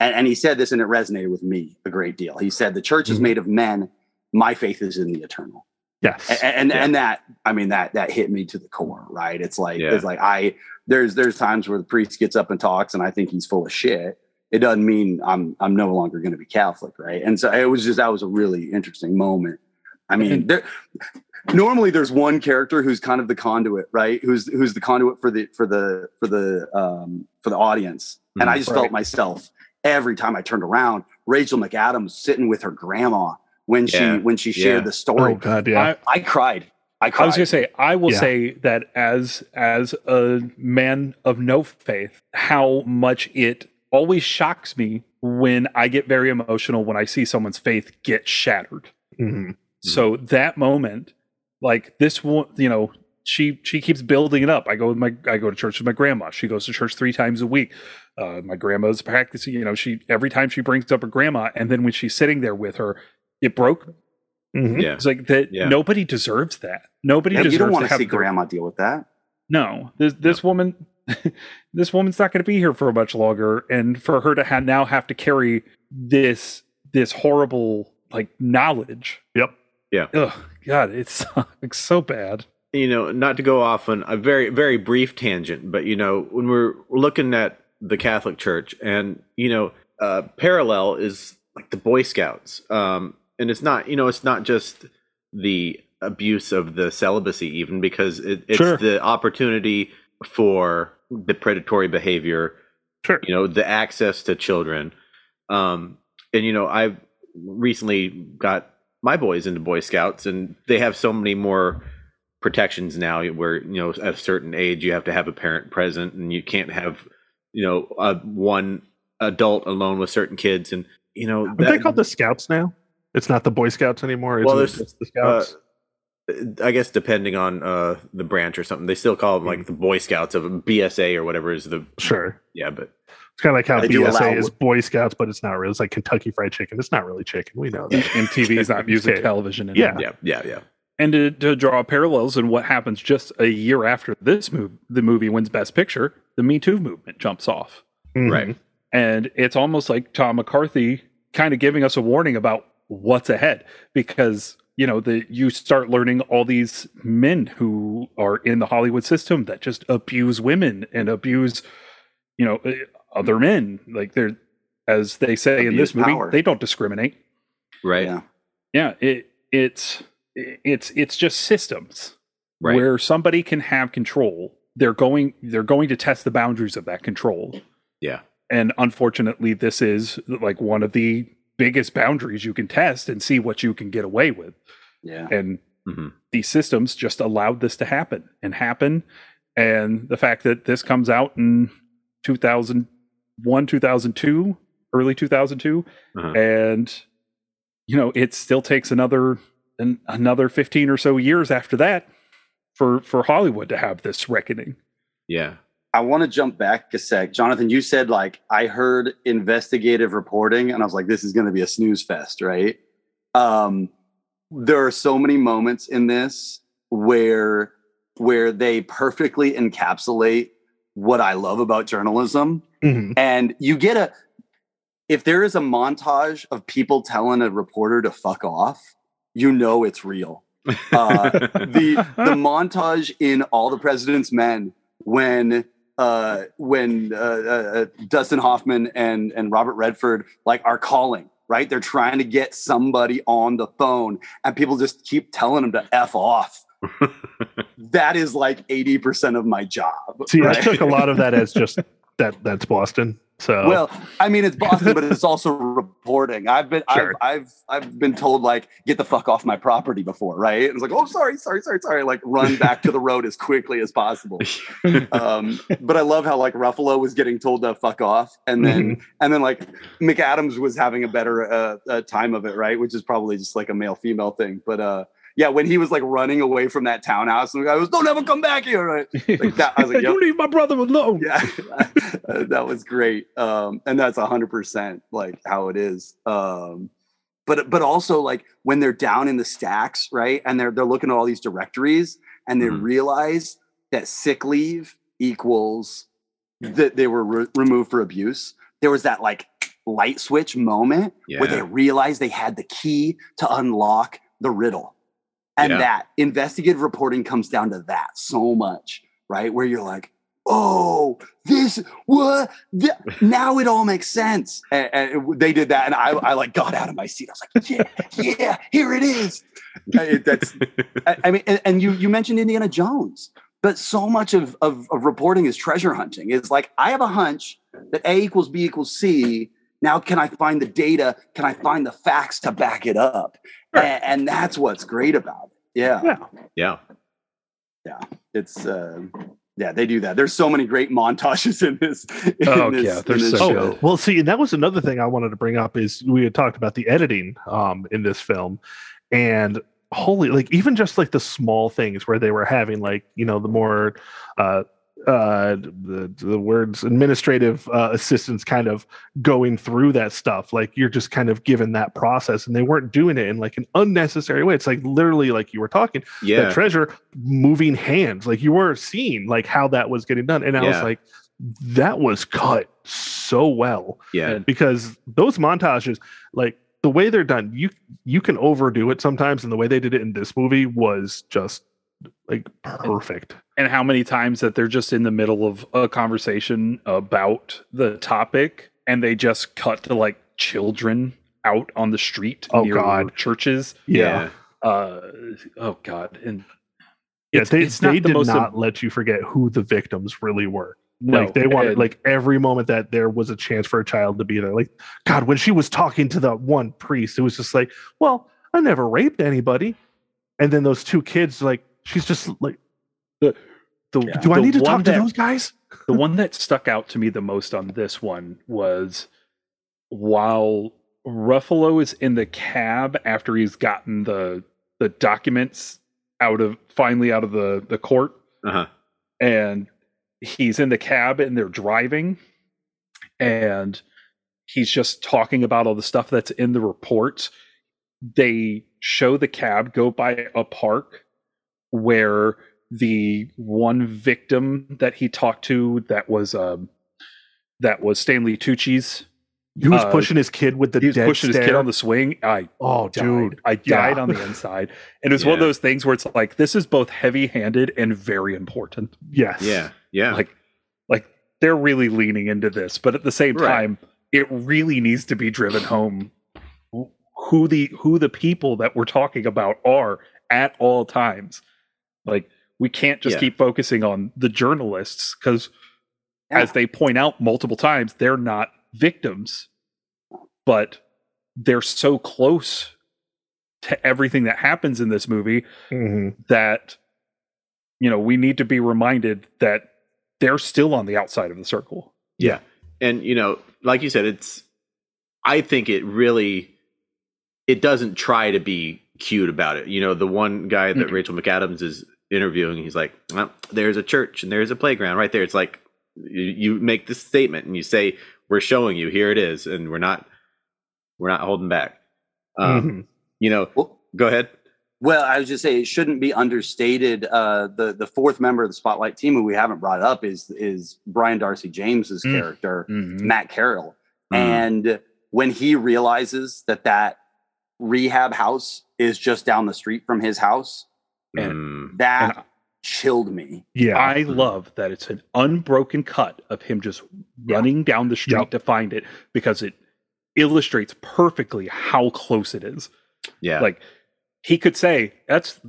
And, and he said this, and it resonated with me a great deal. He said, "The church is Mhm. made of men. My faith is in the eternal." yes. and and, Yeah. and that i mean that that hit me to the core right it's like Yeah. it's like i there's there's times where the priest gets up and talks and i think he's full of shit it doesn't mean i'm i'm no longer going to be catholic right and so it was just that was a really interesting moment i mean there normally there's one character who's kind of the conduit right who's who's the conduit for the for the for the um for the audience and i just Right. felt myself every time i turned around rachel mcadams sitting with her grandma when Yeah. she when she shared Yeah. the story oh god, yeah. I cried. I I was gonna say, I will Yeah. say that as as a man of no faith, how much it always shocks me when I get very emotional when I see someone's faith get shattered. Mhm. So that moment, like this one, you know, she she keeps building it up. I go with my I go to church with my grandma. She goes to church three times a week. Uh, my grandma's practicing. You know, she every time she brings up her grandma, and then when she's sitting there with her, it broke. me. Mhm. yeah, It's like that. Yeah. Nobody deserves that. Nobody Yeah, deserves you don't want to to have see their- grandma deal with that. no, this this woman, this woman's not going to be here for much longer, and for her to ha- now have to carry this this horrible like knowledge. Yep. Yeah. Ugh, God, it's like so bad. you know, not to go off on a very, very brief tangent, but you know, when we're we're looking at the Catholic Church, and you know, uh, parallel is like the Boy Scouts, um, and it's not, you know, it's not just the abuse of the celibacy, even because it, it's Sure. the opportunity for the predatory behavior, Sure. you know, the access to children, um, and you know, I've recently got my boys into Boy Scouts, and they have so many more protections now where you know at a certain age you have to have a parent present and you can't have you know uh, one adult alone with certain kids and you know Aren't they that- called the Scouts now? It's not the Boy Scouts anymore. It's Well, there's, just the uh, Scouts. I guess depending on uh, the branch or something, they still call them like the Boy Scouts of BSA or whatever is the sure. yeah. But It's kind of like how BSA allow- is Boy Scouts, but it's not really. It's like Kentucky Fried Chicken. It's not really chicken. We know that. MTV is not music Okay. television Yeah. anymore. yeah, yeah, yeah, And to, to draw parallels and what happens just a year after this move, the movie wins Best Picture, the Me Too movement jumps off. Mhm. right. And it's almost like Tom McCarthy kind of giving us a warning about what's ahead because you know the you start learning all these men who are in the Hollywood system that just abuse women and abuse you know uh, other men like they're as they say in this movie power. they don't discriminate Right. Yeah. yeah it it's it's it's just systems Right. where somebody can have control they're going they're going to test the boundaries of that control Yeah. and unfortunately this is like one of the biggest boundaries you can test and see what you can get away with Yeah. and Mhm. these systems just allowed this to happen and happen and the fact that this comes out in 2001 2002 early 2002 Uh-huh. and you know it still takes another an, another 15 or so years after that for for hollywood to have this reckoning Yeah. I want to jump back a sec. Jonathan, you said like I heard investigative reporting and I was like, this is gonna be a snooze fest, right? Um there are so many moments in this where where they perfectly encapsulate what I love about journalism. Mhm. And you get a if there is a montage of people telling a reporter to fuck off, you know it's real. Uh, the the montage in All the President's Men when uh, when uh, uh, Dustin Hoffman and and Robert Redford like are calling. Right, they're trying to get somebody on the phone, and people just keep telling them to f off. that is like eighty percent of my job. See, right? I took a lot of that as just that that's Boston. So Well, I mean, it's Boston, but it's also reporting. I've been, Sure. I've, I've, I've been told like, get the fuck off my property before, right? And it's like, oh, sorry, sorry, sorry, sorry. Like, run back to the road as quickly as possible. Um, but I love how like Ruffalo was getting told to fuck off, and then and then like McAdams was having a better uh, uh, time of it, right? Which is probably just like a male female thing. But uh, yeah, when he was like running away from that townhouse, and the guy was, don't ever come back here, right? Like that, I was like, yep. you leave my brother alone. yeah that was great um and that's 100% like how it is um but but also like when they're down in the stacks right and they're they're looking at all these directories and they Mhm. realize that sick leave equals that they were re- removed for abuse there was that like light switch moment where they realized they had the key to unlock the riddle and Yeah. that investigative reporting comes down to that so much right? Where you're like oh this what? Th- now it all makes sense. And, and they did that and I, I like got out of my seat. I was like yeah yeah here it is. Uh, it- that's I, I mean and, and you you mentioned indiana jones but so much of, of of reporting is treasure hunting. It's like i have a hunch that a equals b equals c. Now can i find the data? Can i find the facts to back it up Sure. and, and that's what's great about it yeah yeah. yeah. it's uh, yeah they do that there's so many great montages in this in Oh, this, yeah, in there's so show. good. Well, see, and that was another thing I wanted to bring up is we had talked about the editing um, in this film, and holy, like even just like the small things where they were having like you know the more uh, uh, the the words administrative uh, assistants kind of going through that stuff. Like you're just kind of given that process, and they weren't doing it in like an unnecessary way. It's like literally like you were talking Yeah. that treasure moving hands like you were seeing like how that was getting done and i was like that was cut so well yeah. because those montages like the way they're done you you can overdo it sometimes and the way they did it in this movie was just like perfect. And how many times that they're just in the middle of a conversation about the topic and they just cut to like children out on the street Oh, near God. churches? Yeah. uh oh god. And yeah it's, they, it's not they the did most not let you forget who the victims really were. No, like they wanted and- like every moment that there was a chance for a child to be there like god when she was talking to the one priest it was just like well i never raped anybody. And then those two kids like she's just like the, do i the need to one talk to those guys? the one that stuck out to me the most on this one was while Ruffalo is in the cab after he's gotten the the documents out of finally out of the the court Uh-huh. and he's in the cab and they're driving and he's just talking about all the stuff that's in the report they show the cab go by a park where the one victim that he talked to that was um that was Stanley Tucci's he was Uh, pushing his kid with the he was dead pushing his kid on the swing I oh died. dude I died Yeah. on the inside and it's one of those things where it's like this is both heavy-handed and very important yes Yeah. Yeah. like like they're really leaning into this but at the same Right. time it really needs to be driven home who the who the people that we're talking about are at all times like we can't just Yeah. keep focusing on the journalists because Yeah. as they point out multiple times they're not victims but they're so close to everything that happens in this movie Mhm. that you know we need to be reminded that they're still on the outside of the circle Yeah. And you know, like you said, it's I think it really it doesn't try to be cute about it. You know, the one guy that Mm-mm. Rachel McAdams is interviewing, he's like, well, there's a church and there's a playground right there. It's like you, you make this statement and you say, We're showing you, here it is, and we're not we're not holding back. Um, Mhm. you know, Well- go ahead. Well, I was just saying it shouldn't be understated. Uh, the the fourth member of the Spotlight team who we haven't brought up is is Brian Darcy James's Mm. character Mm-hmm. Matt Carroll, Mhm. and when he realizes that that rehab house is just down the street from his house, And- Mm, that And chilled me. Yeah. I love that it's an unbroken cut of him just running down the street Yep. to find it because it illustrates perfectly how close it is. Yeah. Like he could say, that's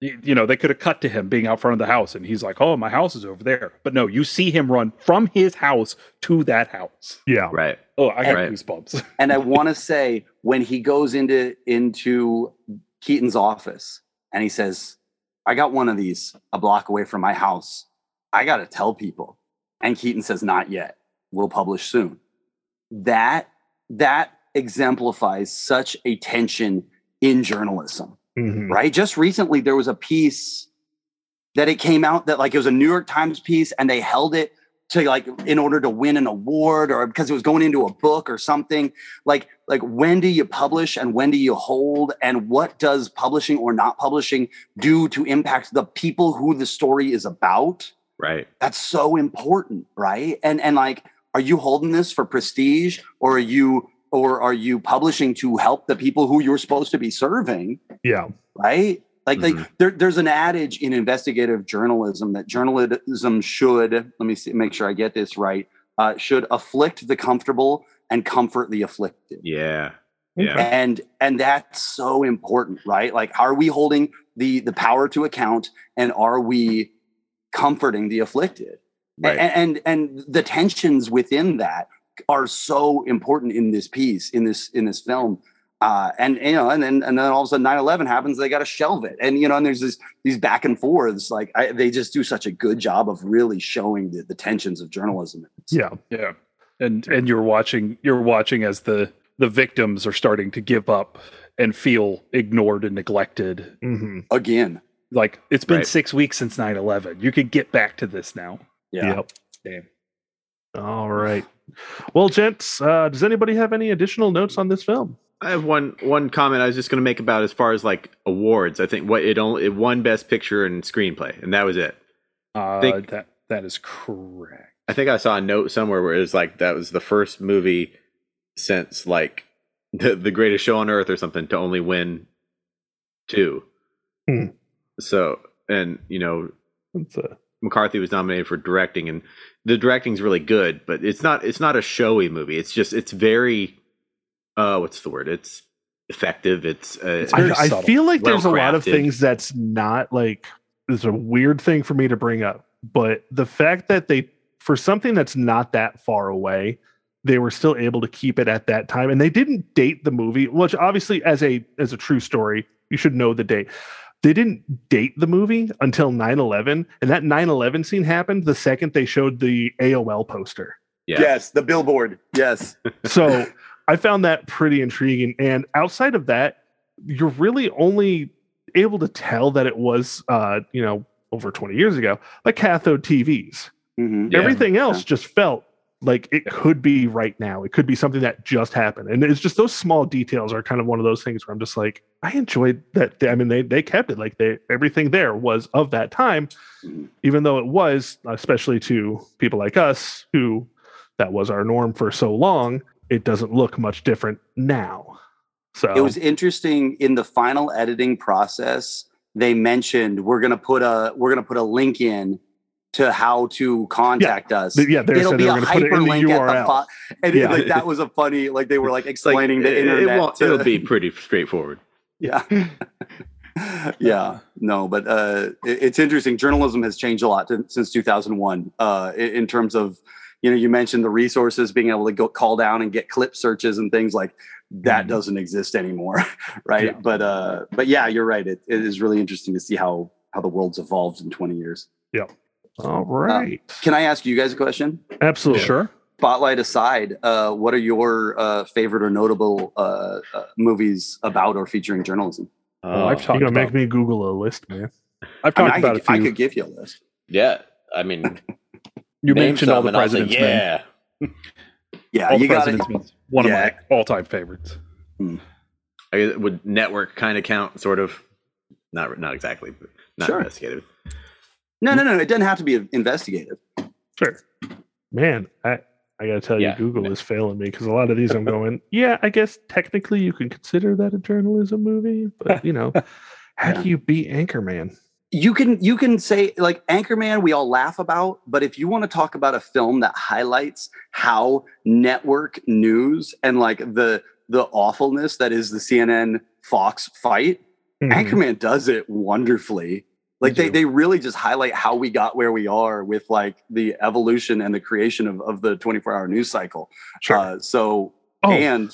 you know, they could have cut to him being out front of the house and he's like, Oh, my house is over there. But no, you see him run from his house to that house. yeah. right. Oh, I got Right. goosebumps. And I want to say when he goes into into Keaton's office and he says, "I got one of these a block away from my house. I got to tell people." And Keaton says, "Not yet. We'll publish soon." That that exemplifies such a tension in journalism Mhm. right? Just recently, there was a piece that it came out that like it was a New York Times piece, and they held it to like in order to win an award or because it was going into a book or something. Like like when do you publish and when do you hold, and what does publishing or not publishing do to impact the people who the story is about? Right. That's so important, right? And and like, are you holding this for prestige, or are you or are you publishing to help the people who you're supposed to be serving? Yeah. right? Like, Mhm. like there, there's an adage in investigative journalism that journalism should, let me see, make sure I get this right, uh, should afflict the comfortable and comfort the afflicted. Yeah. Yeah. And and that's so important, right? Like, are we holding the the power to account, and are we comforting the afflicted? Right. And, and and the tensions within that are so important in this piece, in this in this film. Uh, and you know, and then and then all of a sudden 9-11 happens, they got to shelve it. And you know, and there's this these back and forths. Like I, they just do such a good job of really showing the, the tensions of journalism. Yeah. yeah. And and you're watching you're watching as the the victims are starting to give up and feel ignored and neglected. hmm Again. Like it's been Right. six weeks since 9-11. You could get back to this now. Yeah. Yep. Damn. All right. Well, gents, uh, does anybody have any additional notes on this film? I have one one comment I was just going to make about as far as like awards. I think what it only it won Best Picture and Screenplay, and that was it. Uh, Think- that that is correct. I think I saw a note somewhere where it was like that was the first movie since like the the Greatest Show on Earth or something to only win two. Hmm. So and you know uh, McCarthy was nominated for directing, and the directing's really good, but it's not it's not a showy movie. It's just it's very uh what's the word? It's effective. It's uh, It's very I, I subtle. feel like there's a lot of things that's not like it's a weird thing for me to bring up, but the fact that they for something that's not that far away, they were still able to keep it at that time, and they didn't date the movie. Which obviously, as a as a true story, you should know the date. They didn't date the movie until 9-11, and that 9-11 scene happened the second they showed the AOL poster. yeah. Yes, the billboard. Yes. So I found that pretty intriguing. And outside of that, you're really only able to tell that it was, uh, you know, over 20 years ago, like cathode TVs. Mhm. Yeah. Everything else Yeah. just felt like it could be right now. It could be something that just happened. And it's just those small details are kind of one of those things where I'm just like, I enjoyed that. I mean, they they kept it like they everything there was of that time, Mhm. even though it was, especially to people like us who that was our norm for so long, it doesn't look much different now. So It was interesting in the final editing process. They mentioned we're gonna put a we're gonna put a link in to how to contact us. Yeah, they It'll be they a were going to put it the hyperlink at the URL. fi- and it- Yeah. like that was a funny like they were like It's like explaining it, the internet. it won't, to- it'll be pretty straightforward. yeah yeah no but uh it- it's interesting journalism has changed a lot to, since 2001 uh i- in terms of you know you mentioned the resources being able to go call down and get clip searches and things like that Mhm. doesn't exist anymore right Yeah. but uh but yeah you're right it, it is really interesting to see how how the world's evolved in 20 years yeah All right. can i ask you guys a question Absolutely. Sure. spotlight aside uh what are your uh favorite or notable uh, uh movies about or featuring journalism Well, I've Oh, talked You're going to about, make me Google a list, man. I've I, mean, talked I, about could, a few. I could give you a list Yeah, I mean, you name mentioned all the and I'll president's men. yeah. yeah All you the got president's. One Yeah. of my all-time favorites. Hmm. I guess, would network kind of count? Sort of. Not not exactly, but not Sure. investigative. No, no, no. It doesn't have to be investigative. Sure. Man, I, I got to tell Yeah. you, Google is failing me because a lot of these I'm going, yeah, I guess technically you can consider that a journalism movie, but you know, how Yeah. do you beat Anchorman? You can you can say like Anchorman we all laugh about, but if you want to talk about a film that highlights how network news and like the the awfulness that is the CNN Fox fight, Mhm. Anchorman does it wonderfully. Like They they, they really just highlight how we got where we are with like the evolution and the creation of, of the 24 hour news cycle. Sure. Uh, so oh, and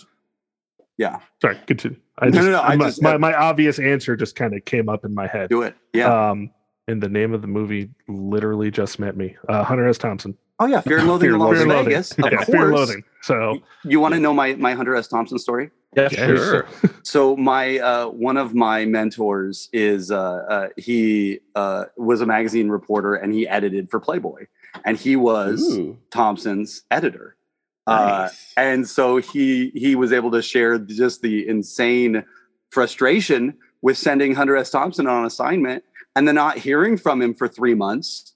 yeah sorry. Continue. I No, just, no, no, I my, just- my, my obvious answer just kind of came up in my head. do it. Yeah. Um, and the name of the movie literally just met me. Uh, Hunter S. Thompson. oh yeah, Fear and Loathing Fear in Las Fear and Loathing. Vegas. Of Yeah, course. Fear and Loathing. So You want to know my my Hunter S. Thompson story? Yeah, Yeah, sure. So my uh, one of my mentors is uh, uh, he uh, was a magazine reporter and he edited for Playboy, and he was Ooh, Thompson's editor. Uh, and so he he was able to share just the insane frustration with sending Hunter S. Thompson on assignment and then not hearing from him for three months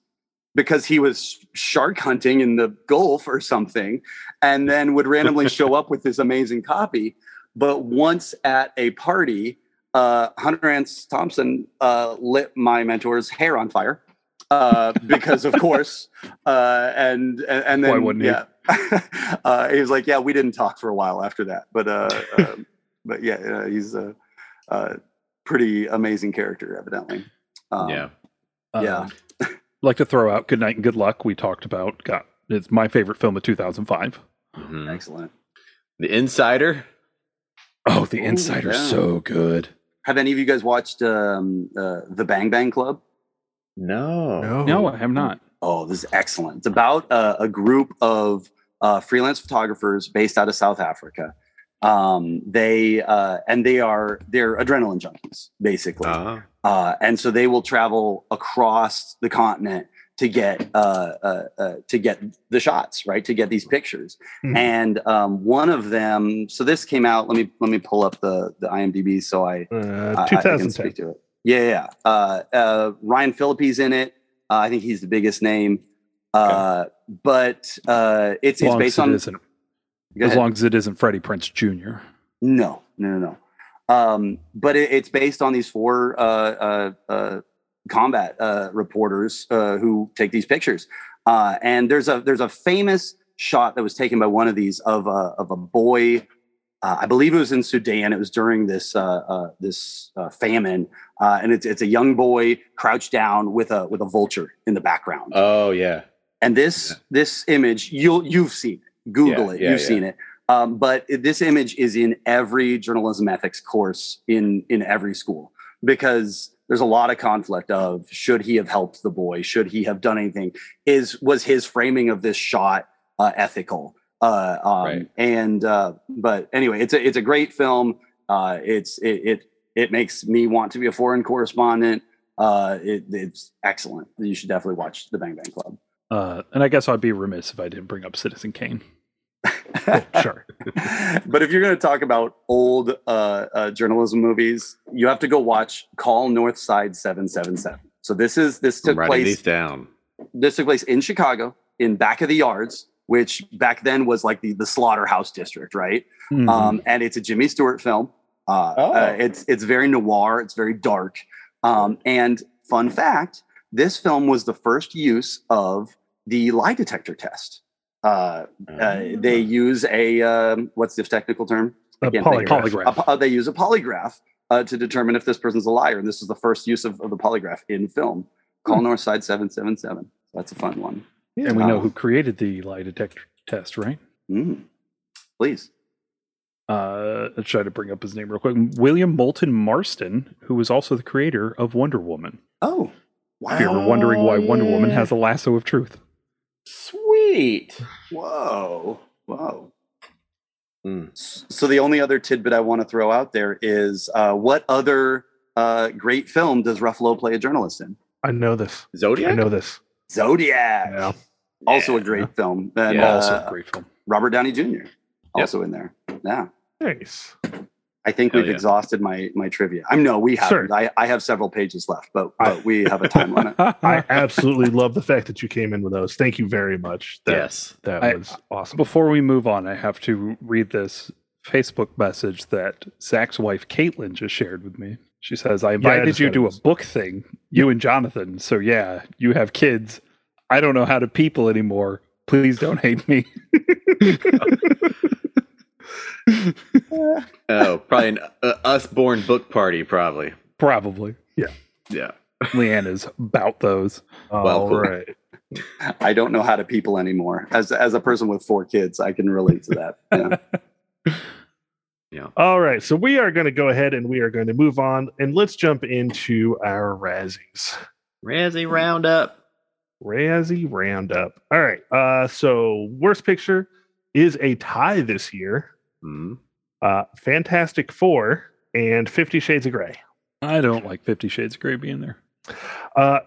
because he was shark hunting in the Gulf or something, and then would randomly show up with this amazing copy. But once at a party, uh, Hunter S. Thompson uh, lit my mentor's hair on fire uh, because, of course, uh, and and, and then Why wouldn't he? Yeah, uh, he was like, yeah, we didn't talk for a while after that, but uh, um, but yeah, uh, he's a, a pretty amazing character, evidently. Um, yeah. Yeah. Um, like to throw out Good Night and Good Luck. We talked about. Got it's my favorite film of 2005. Mhm. excellent. The Insider. Oh, The Ooh, Insider's yeah. so good. Have any of you guys watched um, uh, the Bang Bang Club? No. no, No, I have not. Oh, this is excellent. It's about uh, a group of uh, freelance photographers based out of South Africa. Um, they uh, and they are they're adrenaline junkies, basically. Ah. uh, and so they will travel across the continent to get uh, uh, uh, to get the shots, right? To get these pictures. Mhm. And um, one of them, so this came out. Let me let me pull up the the IMDb so I Uh, I- I can speak to it. Yeah, yeah. Uh, uh, Ryan Phillippe's in it. Uh, I think he's the biggest name. Uh, But uh, it's it's based as on. as long as it isn't Freddie Prinze Jr. No, no, no, no. Um, but it, it's based on these four uh, uh, uh, combat uh, reporters uh, who take these pictures. Uh, and there's a there's a famous shot that was taken by one of these of a of a boy. Uh, I believe it was in Sudan. It was during this uh, uh, this uh, famine, uh, and it's it's a young boy crouched down with a with a vulture in the background. Oh yeah. And this Yeah. this image, you'll you've seen it. Google Yeah, it. yeah, you've seen it. Um, but this image is in every journalism ethics course in in every school because there's a lot of conflict of should he have helped the boy? Should he have done anything? Is was his framing of this shot uh, ethical? Uh, um, Right. And uh, but anyway, it's a it's a great film. Uh, it's it, it it makes me want to be a foreign correspondent. Uh, it, it's excellent. You should definitely watch the Bang Bang Club. Uh, and I guess I'd be remiss if I didn't bring up Citizen Kane. Sure. but if you're going to talk about old uh, uh, journalism movies, you have to go watch Call Northside 777. So this is this took writing place these down. this took place in Chicago in back of the yards, which back then was like the the slaughterhouse district, right? Mhm. Um, and it's a Jimmy Stewart film. Uh, Oh. uh, it's it's very noir. It's very dark. Um, and fun fact: this film was the first use of the lie detector test. Uh, uh, they use a um, what's the technical term? A polygraph. Polygraph. A uh, they use a polygraph uh, to determine if this person's a liar, and this is the first use of, of the polygraph in film. Call Northside seven seven seven. That's a fun one. And we know who created the lie detector test, right? Mm. Please. Uh, let's try to bring up his name real quick. William Moulton Marston, who was also the creator of Wonder Woman. Oh, wow! If you're wondering why Wonder Woman has a lasso of truth. Sweet. Whoa, whoa. Mm. So the only other tidbit I want to throw out there is uh, what other uh, great film does Ruffalo play a journalist in? I know this. Zodiac. I know this. Zodiac. Yeah. Also a great film. And Yeah. also uh, a great film. Robert Downey Jr. also in there. Yeah. Nice. I think Hell we've yeah. exhausted my my trivia. I'm no, we haven't. Sure. I, I have several pages left, but, but we have a time limit. I absolutely love the fact that you came in with those. Thank you very much. That, yes. That I- was awesome. Before we move on, I have to read this Facebook message that Zach's wife Caitlin just shared with me. She says, I invited just you got to a book thing, you and Jonathan. So, yeah, you have kids. I don't know how to people anymore. Please don't hate me. Oh, probably an uh, Usborne book party, probably. Probably. Yeah. Yeah. Leanne Leanna's about those. Well, All cool. right. I don't know how to people anymore. As as a person with four kids, I can relate to that. Yeah. All right. So we are going to go ahead and we are going to move on and let's jump into our Razzies. Razzie Roundup. Razzie Roundup. All right. Uh, so worst picture is a tie this year. Hmm. Uh, Fantastic Four and Fifty Shades of Grey. I don't like Fifty Shades of Grey being there. Uh,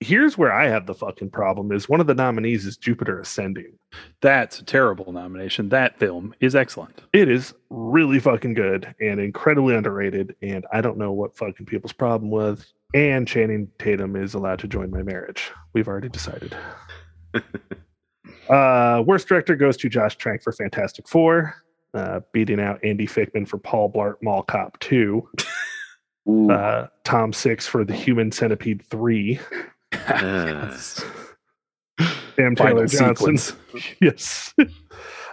here's where I have the fucking problem is one of the nominees is Jupiter Ascending. That's a terrible nomination. That film is excellent. It is really fucking good and incredibly underrated. And I don't know what fucking people's problem was. And Channing Tatum is allowed to join my marriage. We've already decided. uh, worst director goes to Josh Trank for Fantastic Four, uh, beating out Andy Fickman for Paul Blart Mall Cop 2. Uh, Tom Six for the Human Centipede 3. Sam Taylor Final Johnson. Sequence. yes.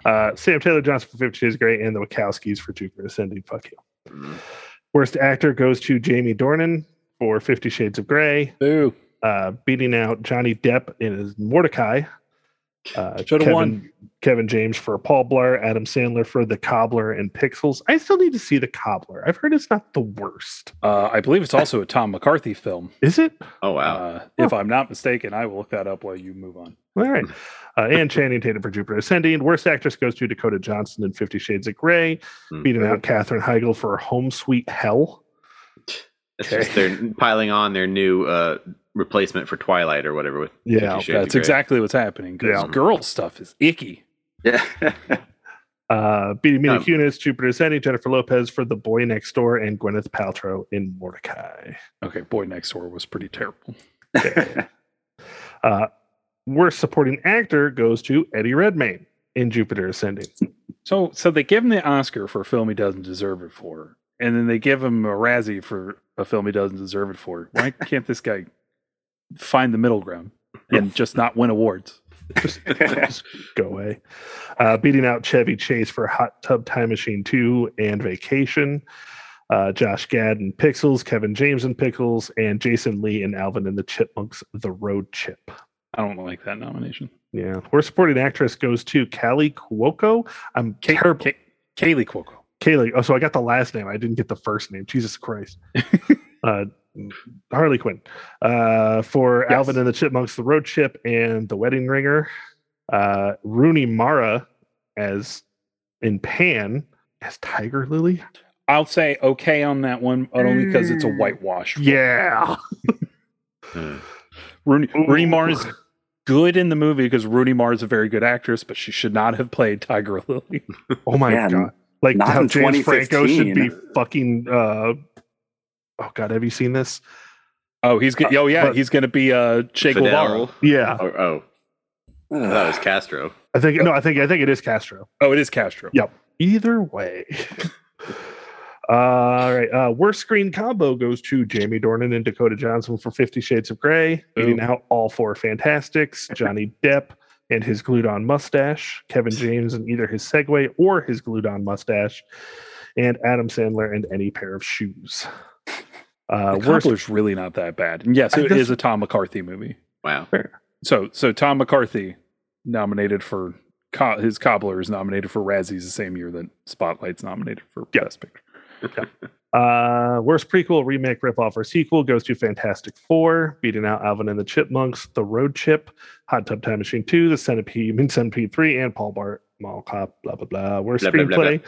Uh, Sam Taylor Johnson for 52 is great, and the Wachowskis for Jupiter Ascending. Fuck you. Mm. Worst actor goes to Jamie Dornan for Fifty Shades of Grey. Uh, beating out Johnny Depp in his Mortdecai uh, Should've Kevin, won. Kevin James for Paul Blart, Adam Sandler for The Cobbler and Pixels. I still need to see The Cobbler. I've heard it's not the worst. Uh, I believe it's also a Tom McCarthy film. Is it? Oh wow. Uh, if I'm not mistaken, I will look that up while you move on. All right. Uh, and Channing Tatum for Jupiter Ascending. Worst actress goes to Dakota Johnson in Fifty Shades of Grey, Hmm. beating out Katherine Heigl for Home Sweet Hell. It's just they're piling on their new uh, replacement for Twilight or whatever. With Yeah, Fifty That's exactly what's happening. Because Yeah. girl stuff is icky. yeah. Uh, beating Mila Um, Kunis, Jupiter Ascending, Jennifer Lopez for The Boy Next Door, and Gwyneth Paltrow in Mortdecai. Okay, Boy Next Door was pretty terrible. Uh, worst supporting actor goes to Eddie Redmayne in Jupiter Ascending. So, so they give him the Oscar for a film he doesn't deserve it for, and then they give him a Razzie for a film he doesn't deserve it for. Why can't this guy find the middle ground and just not win awards? Just, just go away. Uh, beating out Chevy Chase for Hot Tub Time Machine 2 and Vacation. Uh, Josh Gad in Pixels, Kevin James and Pixels, and Jason Lee and Alvin and the Chipmunks, The Road Chip. I don't like that nomination. Yeah. Worst supporting actress goes to Callie Cuoco. I'm Kay- terrible. Kay- Kaley Cuoco. Kaley. Oh, so I got the last name. I didn't get the first name. Jesus Christ. uh, Harley Quinn uh, for Yes. Alvin and the Chipmunks, The Road Chip, and The Wedding Ringer. Uh, Rooney Mara as in Pan as Tiger Lily. I'll say okay on that one, but only because it's a whitewash. Yeah. Hmm. Rooney, Rooney Mara is good in the movie because Rooney Mara is a very good actress, but she should not have played Tiger Lily. Oh my Man, god. Like not how in James Franco should be fucking uh oh god, have you seen this? Oh, he's good. Oh, yeah, But- he's going to be uh, Che Guevara. Yeah. Oh, oh, I thought was Castro. I think no, I think I think it is Castro. Oh, it is Castro. Yep. Either way. uh, All right. Uh, worst screen combo goes to Jamie Dornan and Dakota Johnson for Fifty Shades of Grey, beating Ooh. out all four Fantastics, Johnny Depp and his glued on mustache, Kevin James and either his Segway or his glued on mustache, and Adam Sandler and any pair of shoes. Uh, The worst, Cobbler's really not that bad. And yes, I it guess- is a Tom McCarthy movie. Wow. So, so Tom McCarthy nominated for Co- his Cobbler is nominated for Razzies the same year that Spotlight's nominated for Yeah. Best Picture. Uh, worst prequel, remake, ripoff, or sequel goes to Fantastic Four, beating out Alvin and the Chipmunks, The Road Chip, Hot Tub Time Machine 2, The Centipede, Human Centipede 3, and Paul Bart, Mall Cop, blah, blah, blah. Worst Blah, blah, blah, screenplay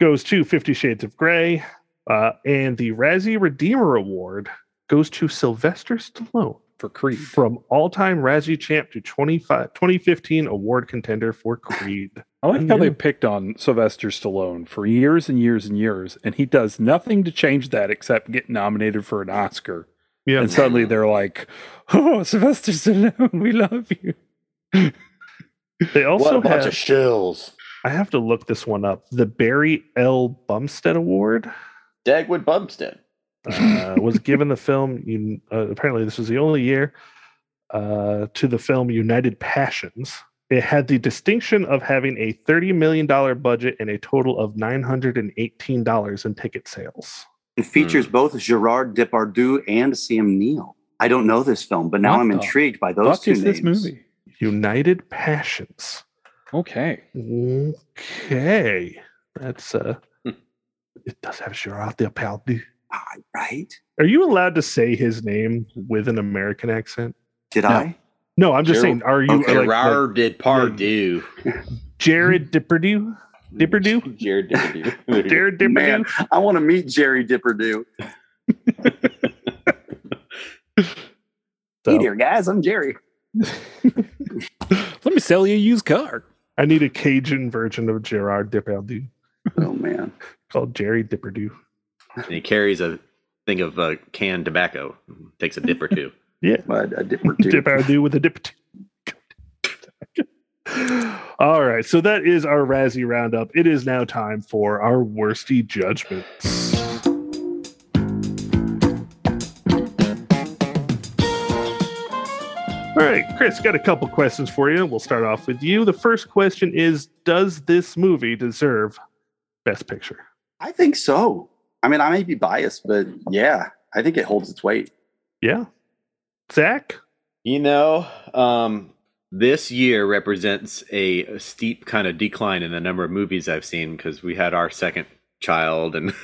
goes to Fifty Shades of Grey. Uh, and the Razzie Redeemer Award goes to Sylvester Stallone For Creed. from all time Razzie champ to 25, 2015 award contender for Creed. I like how they picked on Sylvester Stallone for years and years and years, and he does nothing to change that except get nominated for an Oscar. Yeah. And suddenly they're like, "Oh, Sylvester Stallone, we love you." They also have, shills. I have to look this one up. The Barry L. Bumstead Award. Dagwood Bumstead. uh, was given the film. un- Uh, apparently, this was the only year uh, to the film United Passions. It had the distinction of having a thirty million dollar budget and a total of nine hundred and eighteen dollars in ticket sales. It features both Gerard Depardieu and Sam Neill. I don't know this film, but now What I'm the intrigued by those Fuck two is names. this movie? United Passions. Okay. Okay, that's uh. It does have Gerard Depardieu. Ah, right? Are you allowed to say his name with an American accent? Did No. I? No, I'm just Gerald- saying. Are you okay, like, like Gerard Depardieu. Jared Depardieu? Depardieu? Jared Depardieu. Jared Depardieu? Man, I want to meet Jerry Depardieu. So, Hey there, guys. I'm Jerry. Let me sell you a used car. I need a Cajun version of Gerard Depardieu Oh man. called Jerry Depardieu. and he carries a thing of uh, canned tobacco. Takes a dip or two. Yeah, But a Depardieu. Depardieu with a dip. All right, so that is our Razzie roundup. It is now time for our worsty judgments. All right, Chris, got a couple questions for you. We'll start off with you. The first question is Does this movie deserve Best Picture? I think so. I mean, I may be biased, but yeah, I think it holds its weight. Yeah. Zach? You know, um, this year represents a, a steep kind of decline in the number of movies I've seen because we had our second child, and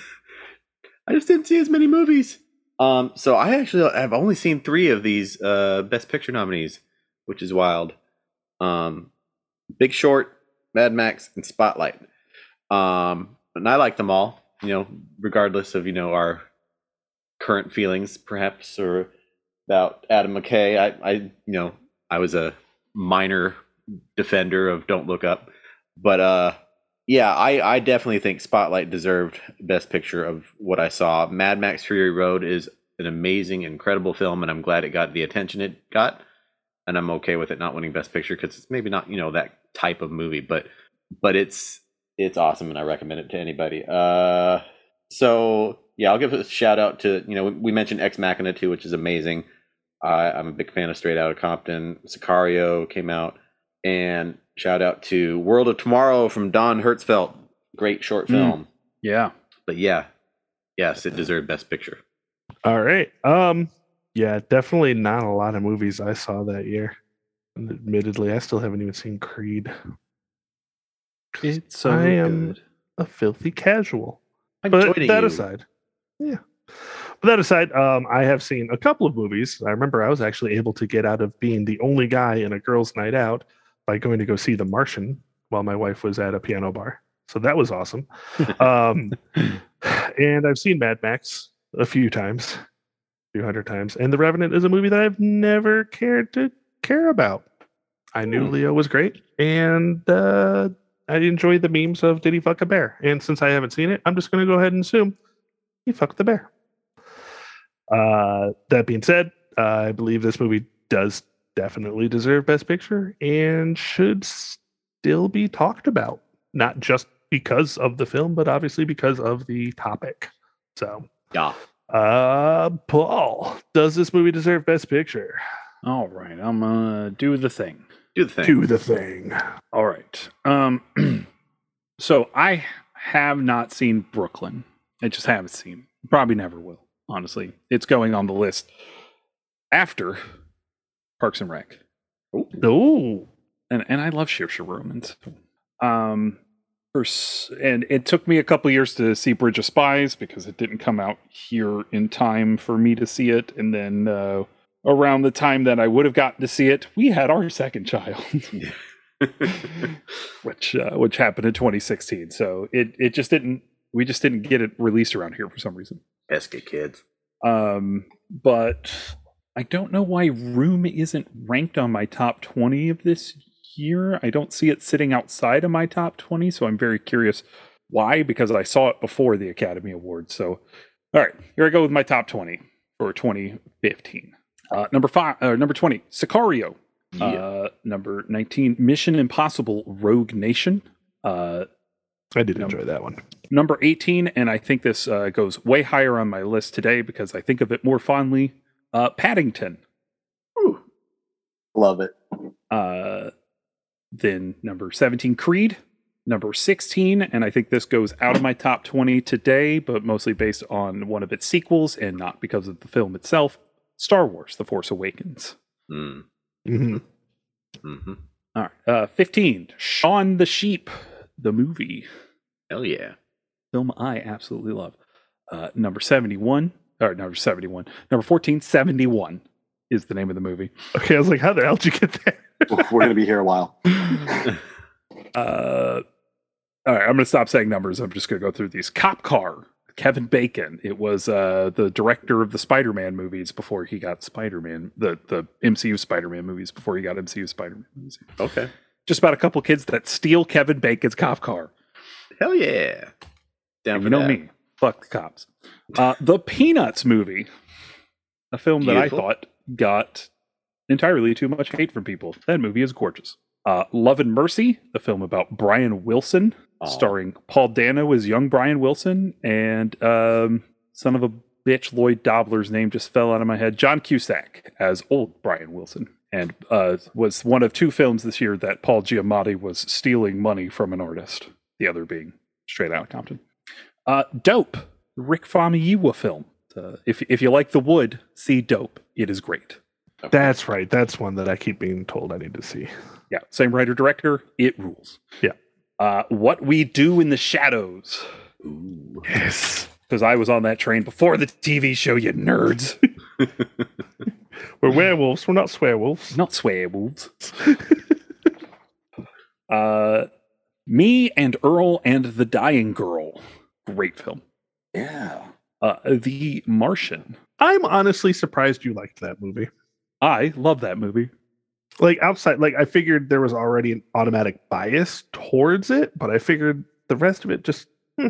I just didn't see as many movies. Um, so I actually have only seen three of these uh, Best Picture nominees, which is wild. Um, Big Short, Mad Max, and Spotlight. Um, and I like them all. You know, regardless of you know our current feelings, perhaps, or about Adam McKay. I, I, you know, I was a minor defender of Don't Look Up, but uh, yeah, I, I definitely think Spotlight deserved Best Picture of what I saw. Mad Max Fury Road is an amazing, incredible film, and I'm glad it got the attention it got, and I'm okay with it not winning Best Picture because it's maybe not you know that type of movie, but but it's it's awesome, and I recommend it to anybody. Uh, so yeah, I'll give a shout out to you know we, mentioned Ex Machina too, which is amazing. I I'm a big fan of Straight Outta Compton. Sicario came out, and shout out to World of Tomorrow from Don Hertzfeldt. Great short Mm. film. Yeah. But yeah, yes, it deserved Best Picture. All right. Um, yeah, definitely not a lot of movies I saw that year. Admittedly, I still haven't even seen Creed. It's so I am- good. A filthy casual. I'm But that you. aside, yeah. But that aside, um, I have seen a couple of movies. I remember I was actually able to get out of being the only guy in a girls' night out by going to go see The Martian while my wife was at a piano bar. So that was awesome. um, and I've seen Mad Max a few times, a few hundred times. And The Revenant is a movie that I've never cared to care about. I knew Hmm. Leo was great, and uh, I enjoy the memes of did he fuck a bear? And since I haven't seen it, I'm just going to go ahead and assume he fucked the bear. Uh, that being said, uh, I believe this movie does definitely deserve Best Picture and should still be talked about, not just because of the film, but obviously because of the topic. So, Yeah. uh, Paul, does this movie deserve Best Picture? All right. I'm gonna do the thing. Do the thing. Do the thing. All right. Um so I have not seen Brooklyn. I just haven't seen. Probably never will, honestly. It's going on the list after Parks and Rec. Oh, And and I love Saoirse Ronan. so, Um and it took me a couple years to see Bridge of Spies because it didn't come out here in time for me to see it. And then uh, around the time that I would have gotten to see it, we had our second child. which uh, which happened in 2016. So it it just didn't we just didn't get it released around here for some reason. Esca kids. Um, but I don't know why Room isn't ranked on my top 20 of this year. I don't see it sitting outside of my top 20, so I'm very curious why because I saw it before the Academy Awards. So all right, here I go with my top 20 for 2015. Uh, number five, uh, number 20, Sicario. Yeah. Uh, number 19, Mission Impossible Rogue Nation. Uh, I did Number- enjoy that one. Number 18, and I think this uh, goes way higher on my list today because I think of it more fondly. Uh, Paddington. Whew. Love it. Uh, then number 17, Creed. Number 16, and I think this goes out of my top 20 today, but mostly based on one of its sequels and not because of the film itself Star Wars The Force Awakens. Mm, hmm hmm All right. Uh, 15, Shaun the Sheep, the movie. Hell yeah. film I absolutely love. Uh, number 71, or number 71, number 14, 71 is the name of the movie. Okay, I was like, how the hell did you get there? We're gonna be here a while. Uh, all right, I'm going to stop saying numbers. I'm just going to go through these. Cop Car, Kevin Bacon. It was uh, the director of the Spider Man movies before he got Spider Man, the, the MCU Spider Man movies before he got MCU Spider Man movies. Okay. Just about a couple kids that steal Kevin Bacon's cop car. Hell yeah. Down you know that. me. Fuck the cops. Uh, the Peanuts movie, a film that I thought got entirely too much hate from people. That movie is gorgeous. Uh, Love and Mercy, the film about Brian Wilson, Aw. starring Paul Dano as young Brian Wilson, and um, son of a bitch Lloyd Dobler's name just fell out of my head. John Cusack as old Brian Wilson, and uh, was one of two films this year that Paul Giamatti was stealing money from an artist. The other being Straight Outta Compton. Uh, Dope, Rick Famuyiwa film. Uh, if if you like The Wood, see Dope. It is great. That's right. That's one that I keep being told I need to see. Yeah, same writer director. It rules. Yeah. Uh, what we do in the shadows. Ooh. Yes. Because I was on that train before the TV show. You nerds. We're werewolves. We're not swearwolves. Not swearwolves. uh, me and Earl and the Dying Girl. Great film. Yeah. Uh, the Martian. I'm honestly surprised you liked that movie. I love that movie. Like outside, like I figured there was already an automatic bias towards it, but I figured the rest of it just. hmm.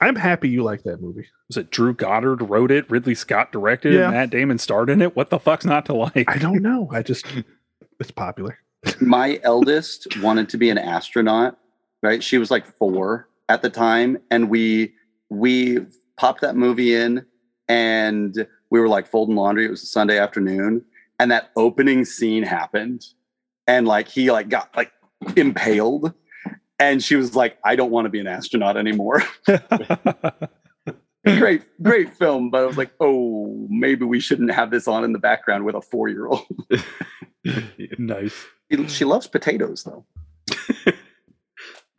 I'm happy you like that movie. Was it Drew Goddard wrote it? Ridley Scott directed it? Matt Damon starred in it? What the fuck's not to like? I don't know. I just it's popular. My eldest wanted to be an astronaut, right? She was like four at the time. And we we popped that movie in and we were like folding laundry. It was a Sunday afternoon. And that opening scene happened. And like he like got like impaled. And she was like, I don't want to be an astronaut anymore. great, great film. But I was like, oh, maybe we shouldn't have this on in the background with a four year old. nice. She loves potatoes though.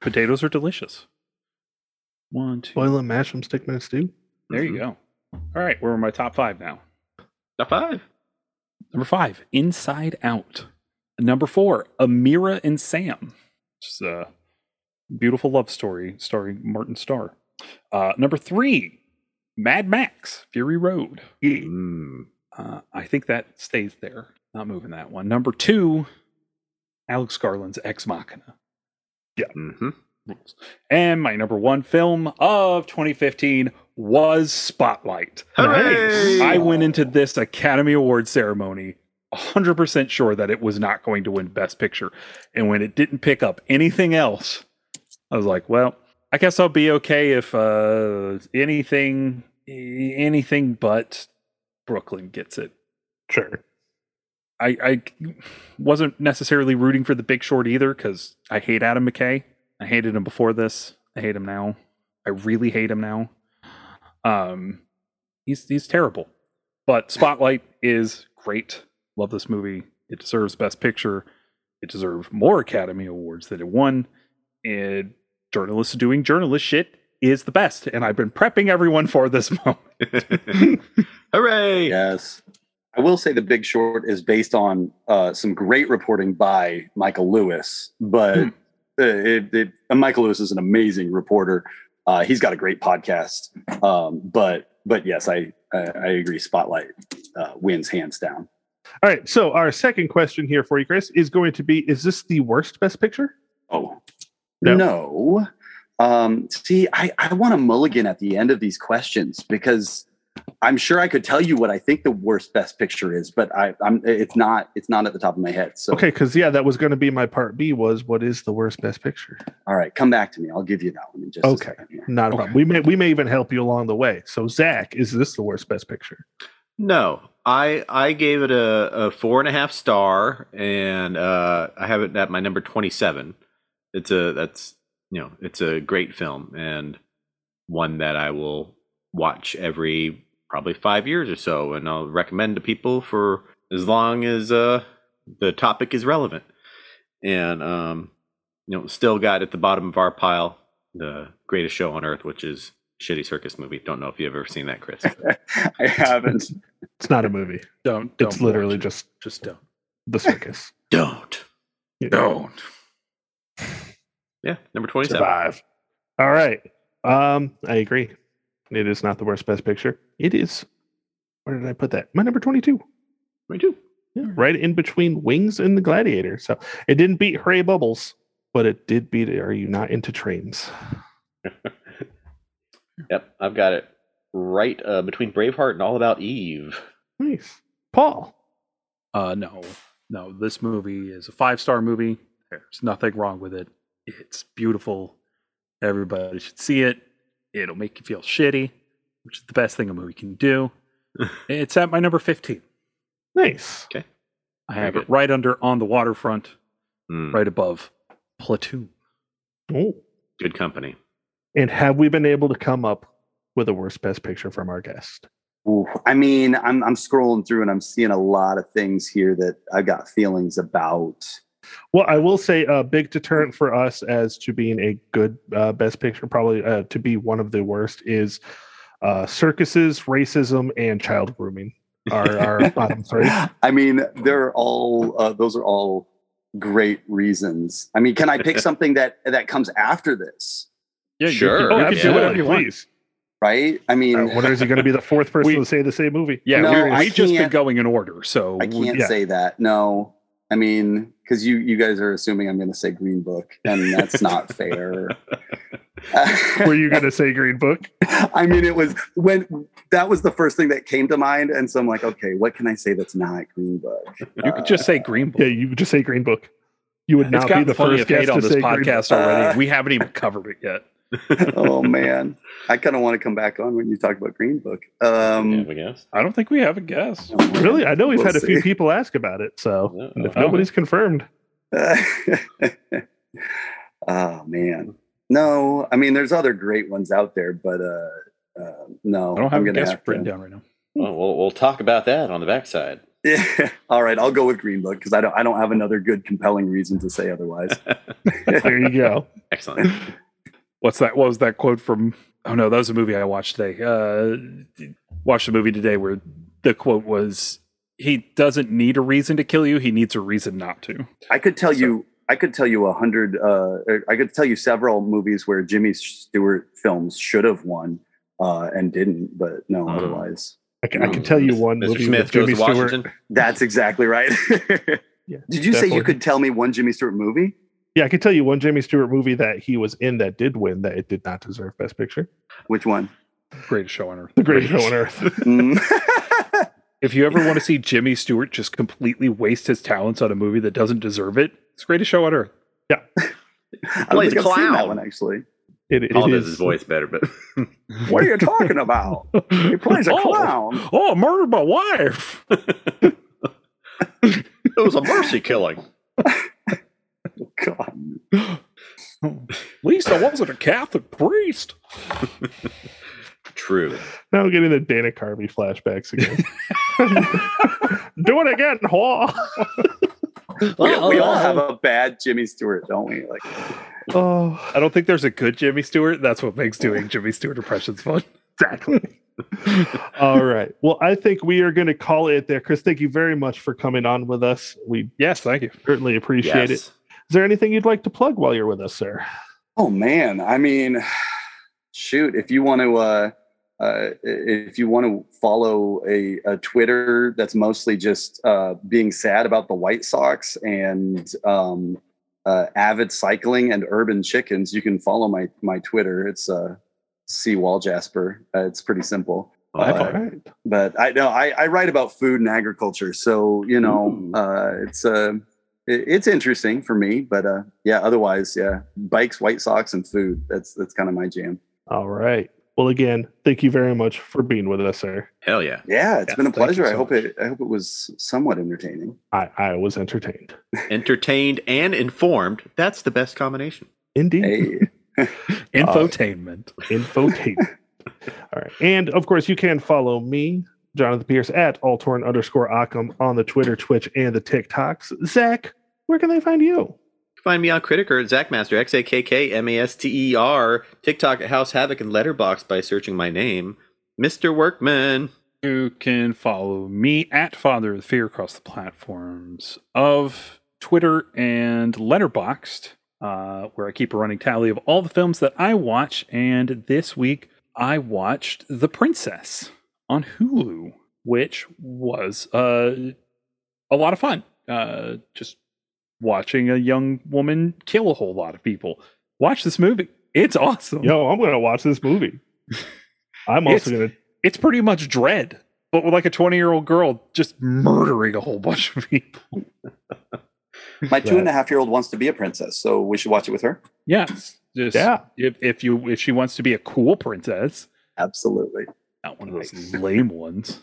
Potatoes are delicious. One, two. Boil and mash them, stick them in a stew. There you mm-hmm. go. All right, we're in my top five now. Top five. Number five, Inside Out. Number four, Amira and Sam. Just a beautiful love story starring Martin Starr. Uh, number three, Mad Max, Fury Road. Mm. Uh, I think that stays there. Not moving that one. Number two, Alex Garland's Ex Machina. hmm Rules. And my number one film of 2015 was Spotlight. Hooray! I went into this Academy Award ceremony 100% sure that it was not going to win Best Picture. And when it didn't pick up anything else, I was like, well, I guess I'll be okay if uh, anything, anything but Brooklyn gets it. Sure. I, I wasn't necessarily rooting for the Big Short either because I hate Adam McKay. I hated him before this. I hate him now. I really hate him now. Um, he's he's terrible. But Spotlight is great. Love this movie. It deserves Best Picture. It deserves more Academy Awards than it won. And journalists doing journalist shit is the best. And I've been prepping everyone for this moment. Hooray! Yes. I will say The Big Short is based on uh, some great reporting by Michael Lewis, but Hmm. It, it, and Michael Lewis is an amazing reporter. Uh, he's got a great podcast. Um, but but yes, I I, I agree. Spotlight uh, wins hands down. All right. So our second question here for you, Chris, is going to be: Is this the worst Best Picture? Oh No. no. Um, see, I, I want a mulligan at the end of these questions because I'm sure I could tell you what I think the worst best picture is, but I, I'm it's not it's not at the top of my head. So Okay, because yeah, that was going to be my part B. Was what is the worst best picture? all right, come back to me. I'll give you that one in just Okay. a second. Not a Okay. problem. We may we may even help you along the way. So Zach, is this the worst best picture? No, I I gave it a, a four and a half star, and uh, I have it at my number twenty seven. It's a that's you know it's a great film and one that I will watch every probably five years or so, and I'll recommend to people for as long as uh, the topic is relevant. And um, you know, still got at the bottom of our pile the greatest show on earth, which is shitty circus movie. Don't know if you've ever seen that, Chris. I haven't. It's not a movie. Don't. It's don't literally it. just just don't. the circus. Don't. Don't. Yeah, number twenty seven. Survive. All right. Um, I agree. It is not the worst best picture. It is. Where did I put that? My number twenty-two. Me too. Yeah, right in between Wings and the Gladiator. So it didn't beat Hooray Bubbles, but it did beat Are You Not Into Trains? Yep, I've got it right uh, between Braveheart and All About Eve. Nice. Paul. Uh, no, no. This movie is a five star movie. There's nothing wrong with it. It's beautiful. Everybody should see it. It'll make you feel shitty, which is the best thing a movie can do. it's at my number 15. Nice. Okay. I Very have it right under On the Waterfront, Hmm, right above Platoon. Oh. Good company. And have we been able to come up with a worst best picture from our guest? Ooh, I mean, I'm I'm scrolling through and I'm seeing a lot of things here that I got feelings about. Well, I will say a big deterrent for us as to being a good uh, best picture, probably uh, to be one of the worst, is uh, circuses, racism, and child grooming are our bottom three. I mean, they're all uh, those are all great reasons. I mean, can I pick something that that comes after this? Yeah, Sure. You, can- you Oh, can do whatever you want. Right? I mean, Uh, when is he going to be the fourth person We- to say the same movie? Yeah, No, we, I we've just been going in order. So I can't yeah. say that. No. I mean, because you you guys are assuming I'm going to say Green Book, and that's not fair. Were you going to say Green Book? I mean, it was when that was the first thing that came to mind, and so I'm like, okay, what can I say that's not Green Book? you could just say Green Book. Yeah, you would just say Green Book. You would not be the first of hate guest on to this say Green podcast Book. already. Uh, we haven't even covered it yet. oh man, I kind of want to come back on when you talk about Green Book. Um, yeah, I guess. I don't think we have a guess. oh, man. Really? I know we've We'll had a few people ask about it. So Yeah, and if oh. nobody's confirmed, oh man, no. I mean, there's other great ones out there, but uh, uh no, I don't have I'm a guess have written to. down right now. Well, we'll we'll talk about that on the backside. Yeah. All right, I'll go with Green Book because I don't I don't have another good compelling reason to say otherwise. there you go. Excellent. What's that? What was that quote from? Oh no, that was a movie I watched today. Uh, watched a movie today where the quote was, "He doesn't need a reason to kill you; he needs a reason not to." I could tell So- you. I could tell you a hundred. Uh, I could tell you several movies where Jimmy Stewart films should have won uh, and didn't, but no. Hmm. Otherwise, I can, I can tell you one Mr. movie Smith with Jimmy to Stewart. Washington. that's exactly right. Yeah, Did you say you could tell me one Jimmy Stewart movie? Yeah, I can tell you one Jamie Stewart movie that he was in that did win that it did not deserve Best Picture. Which one? Greatest show on earth. The Greatest Show on Earth. Mm. If you ever want to see Jimmy Stewart just completely waste his talents on a movie that doesn't deserve it, it's Greatest Show on Earth. I don't Plays think I've seen that clown. one actually. It, it Paul does is- his voice better, but What are you talking about? He plays a Oh. clown. Oh, I murdered my wife. it was a mercy killing. God. At least I wasn't a Catholic priest. True. Now I'm getting the Dana Carvey flashbacks again. Do it again, Hua. We, we all have a bad Jimmy Stewart, don't we? Like, Oh, I don't think there's a good Jimmy Stewart. That's what makes doing Jimmy Stewart impressions fun. exactly. All right. Well, I think we are going to call it there. Chris, thank you very much for coming on with us. We Yes, thank you. certainly appreciate it. Is there anything you'd like to plug while you're with us, sir? oh man, I mean, shoot, if you want to, uh, uh, if you want to follow a, a Twitter that's mostly just uh, being sad about the White Sox and um, uh, avid cycling and urban chickens, you can follow my my Twitter. It's uh, C Wall Jasper. Uh, it's pretty simple. Uh, All right. but I know I, I write about food and agriculture, so you know Ooh. uh, it's uh, it- it's interesting for me. But uh, yeah, otherwise, yeah, bikes, White Sox, and food. That's that's kind of my jam. All right. Well, again, thank you very much for being with us, sir. Hell yeah. Yeah, it's Yes, been a thank you pleasure. I hope much. it I hope it was somewhat entertaining. I, I was entertained. Entertained and informed. That's the best combination. Indeed. Hey, Infotainment. Infotainment. All right. And of course, you can follow me, Jonathan Pierce, at Altorn underscore Occam on the Twitter, Twitch, and the TikToks. Zach, where can they find you? Find me on Critic or Zachmaster, X A K K M A S T E R, TikTok at House Havoc, and Letterboxd by searching my name, Mr. Workman. You can follow me at Father of the Fear across the platforms of Twitter and Letterboxd, uh, where I keep a running tally of all the films that I watch. And this week, I watched The Princess on Hulu, which was uh, a lot of fun. Uh, just watching a young woman kill a whole lot of people. Watch this movie; it's awesome. Yo, I'm going to watch this movie. I'm also going to. it's pretty much dread but with like a 20 year old girl just murdering a whole bunch of people my two and a half year old wants to be a princess, so we should watch it with her. yes just Yeah. if, if you if she wants to be a cool princess Absolutely. not one of those lame ones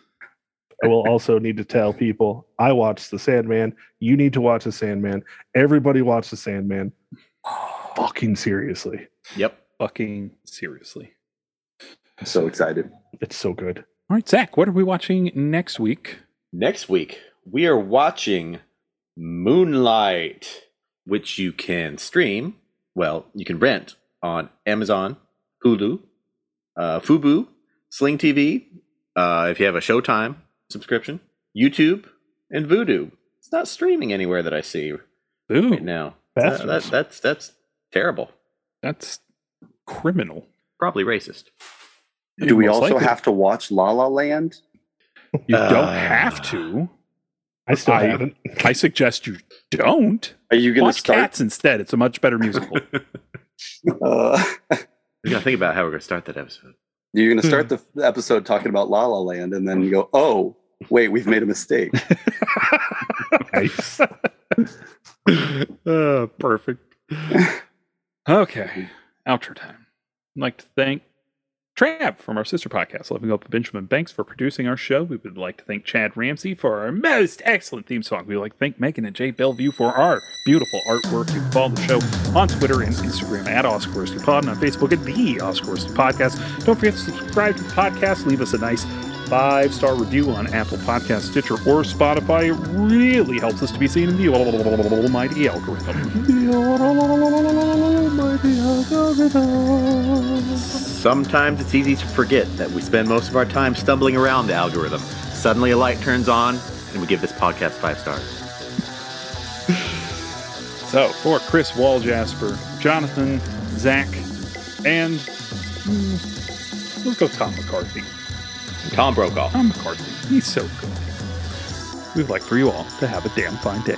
I will also need to tell people I watched The Sandman. You need to watch The Sandman. Everybody watch The Sandman. Fucking seriously. Yep. fucking seriously I'm so excited. It's so good. all right zach what are we watching next week Next week, we are watching Moonlight, which you can stream. Well, you can rent on Amazon, Hulu, uh, Fubo, Sling TV, uh, if you have a Showtime subscription, YouTube, and Vudu. It's not streaming anywhere that I see Ooh, right now. Uh, that, Bastards. that's that's terrible. that's criminal Probably racist. Do we also likely. have to watch La La Land? you don't Uh, have to I still I- haven't. i suggest you don't Are you going to watch start? cats instead it's a much better musical Uh, We gotta think about how we're gonna start that episode. You're going to start the episode talking about La La Land, and then you go, "Oh, wait, we've made a mistake." Nice. uh, perfect. Okay, outro time. I'd like to thank Trav from our sister podcast, Living Up with Benjamin Banks, for producing our show. We would like to thank Chad Ramsey for our most excellent theme song. We would like to thank Megan and Jay Bellevue for our beautiful artwork. You can follow the show on Twitter and Instagram at Oscar Pod and on Facebook at the Oscar Podcast. Don't forget to subscribe to the podcast. Leave us a nice five star review on Apple Podcast, Stitcher, or Spotify. It really helps us to be seen in the almighty algorithm. Sometimes it's easy to forget that we spend most of our time stumbling around the algorithm. Suddenly a light turns on and we give this podcast five stars. So, for Chris Walljasper, Jonathan, Zach, and hmm, let's go Tom McCarthy. Tom Brokaw. Tom McCarthy, he's so good. We'd like for you all to have a damn fine day.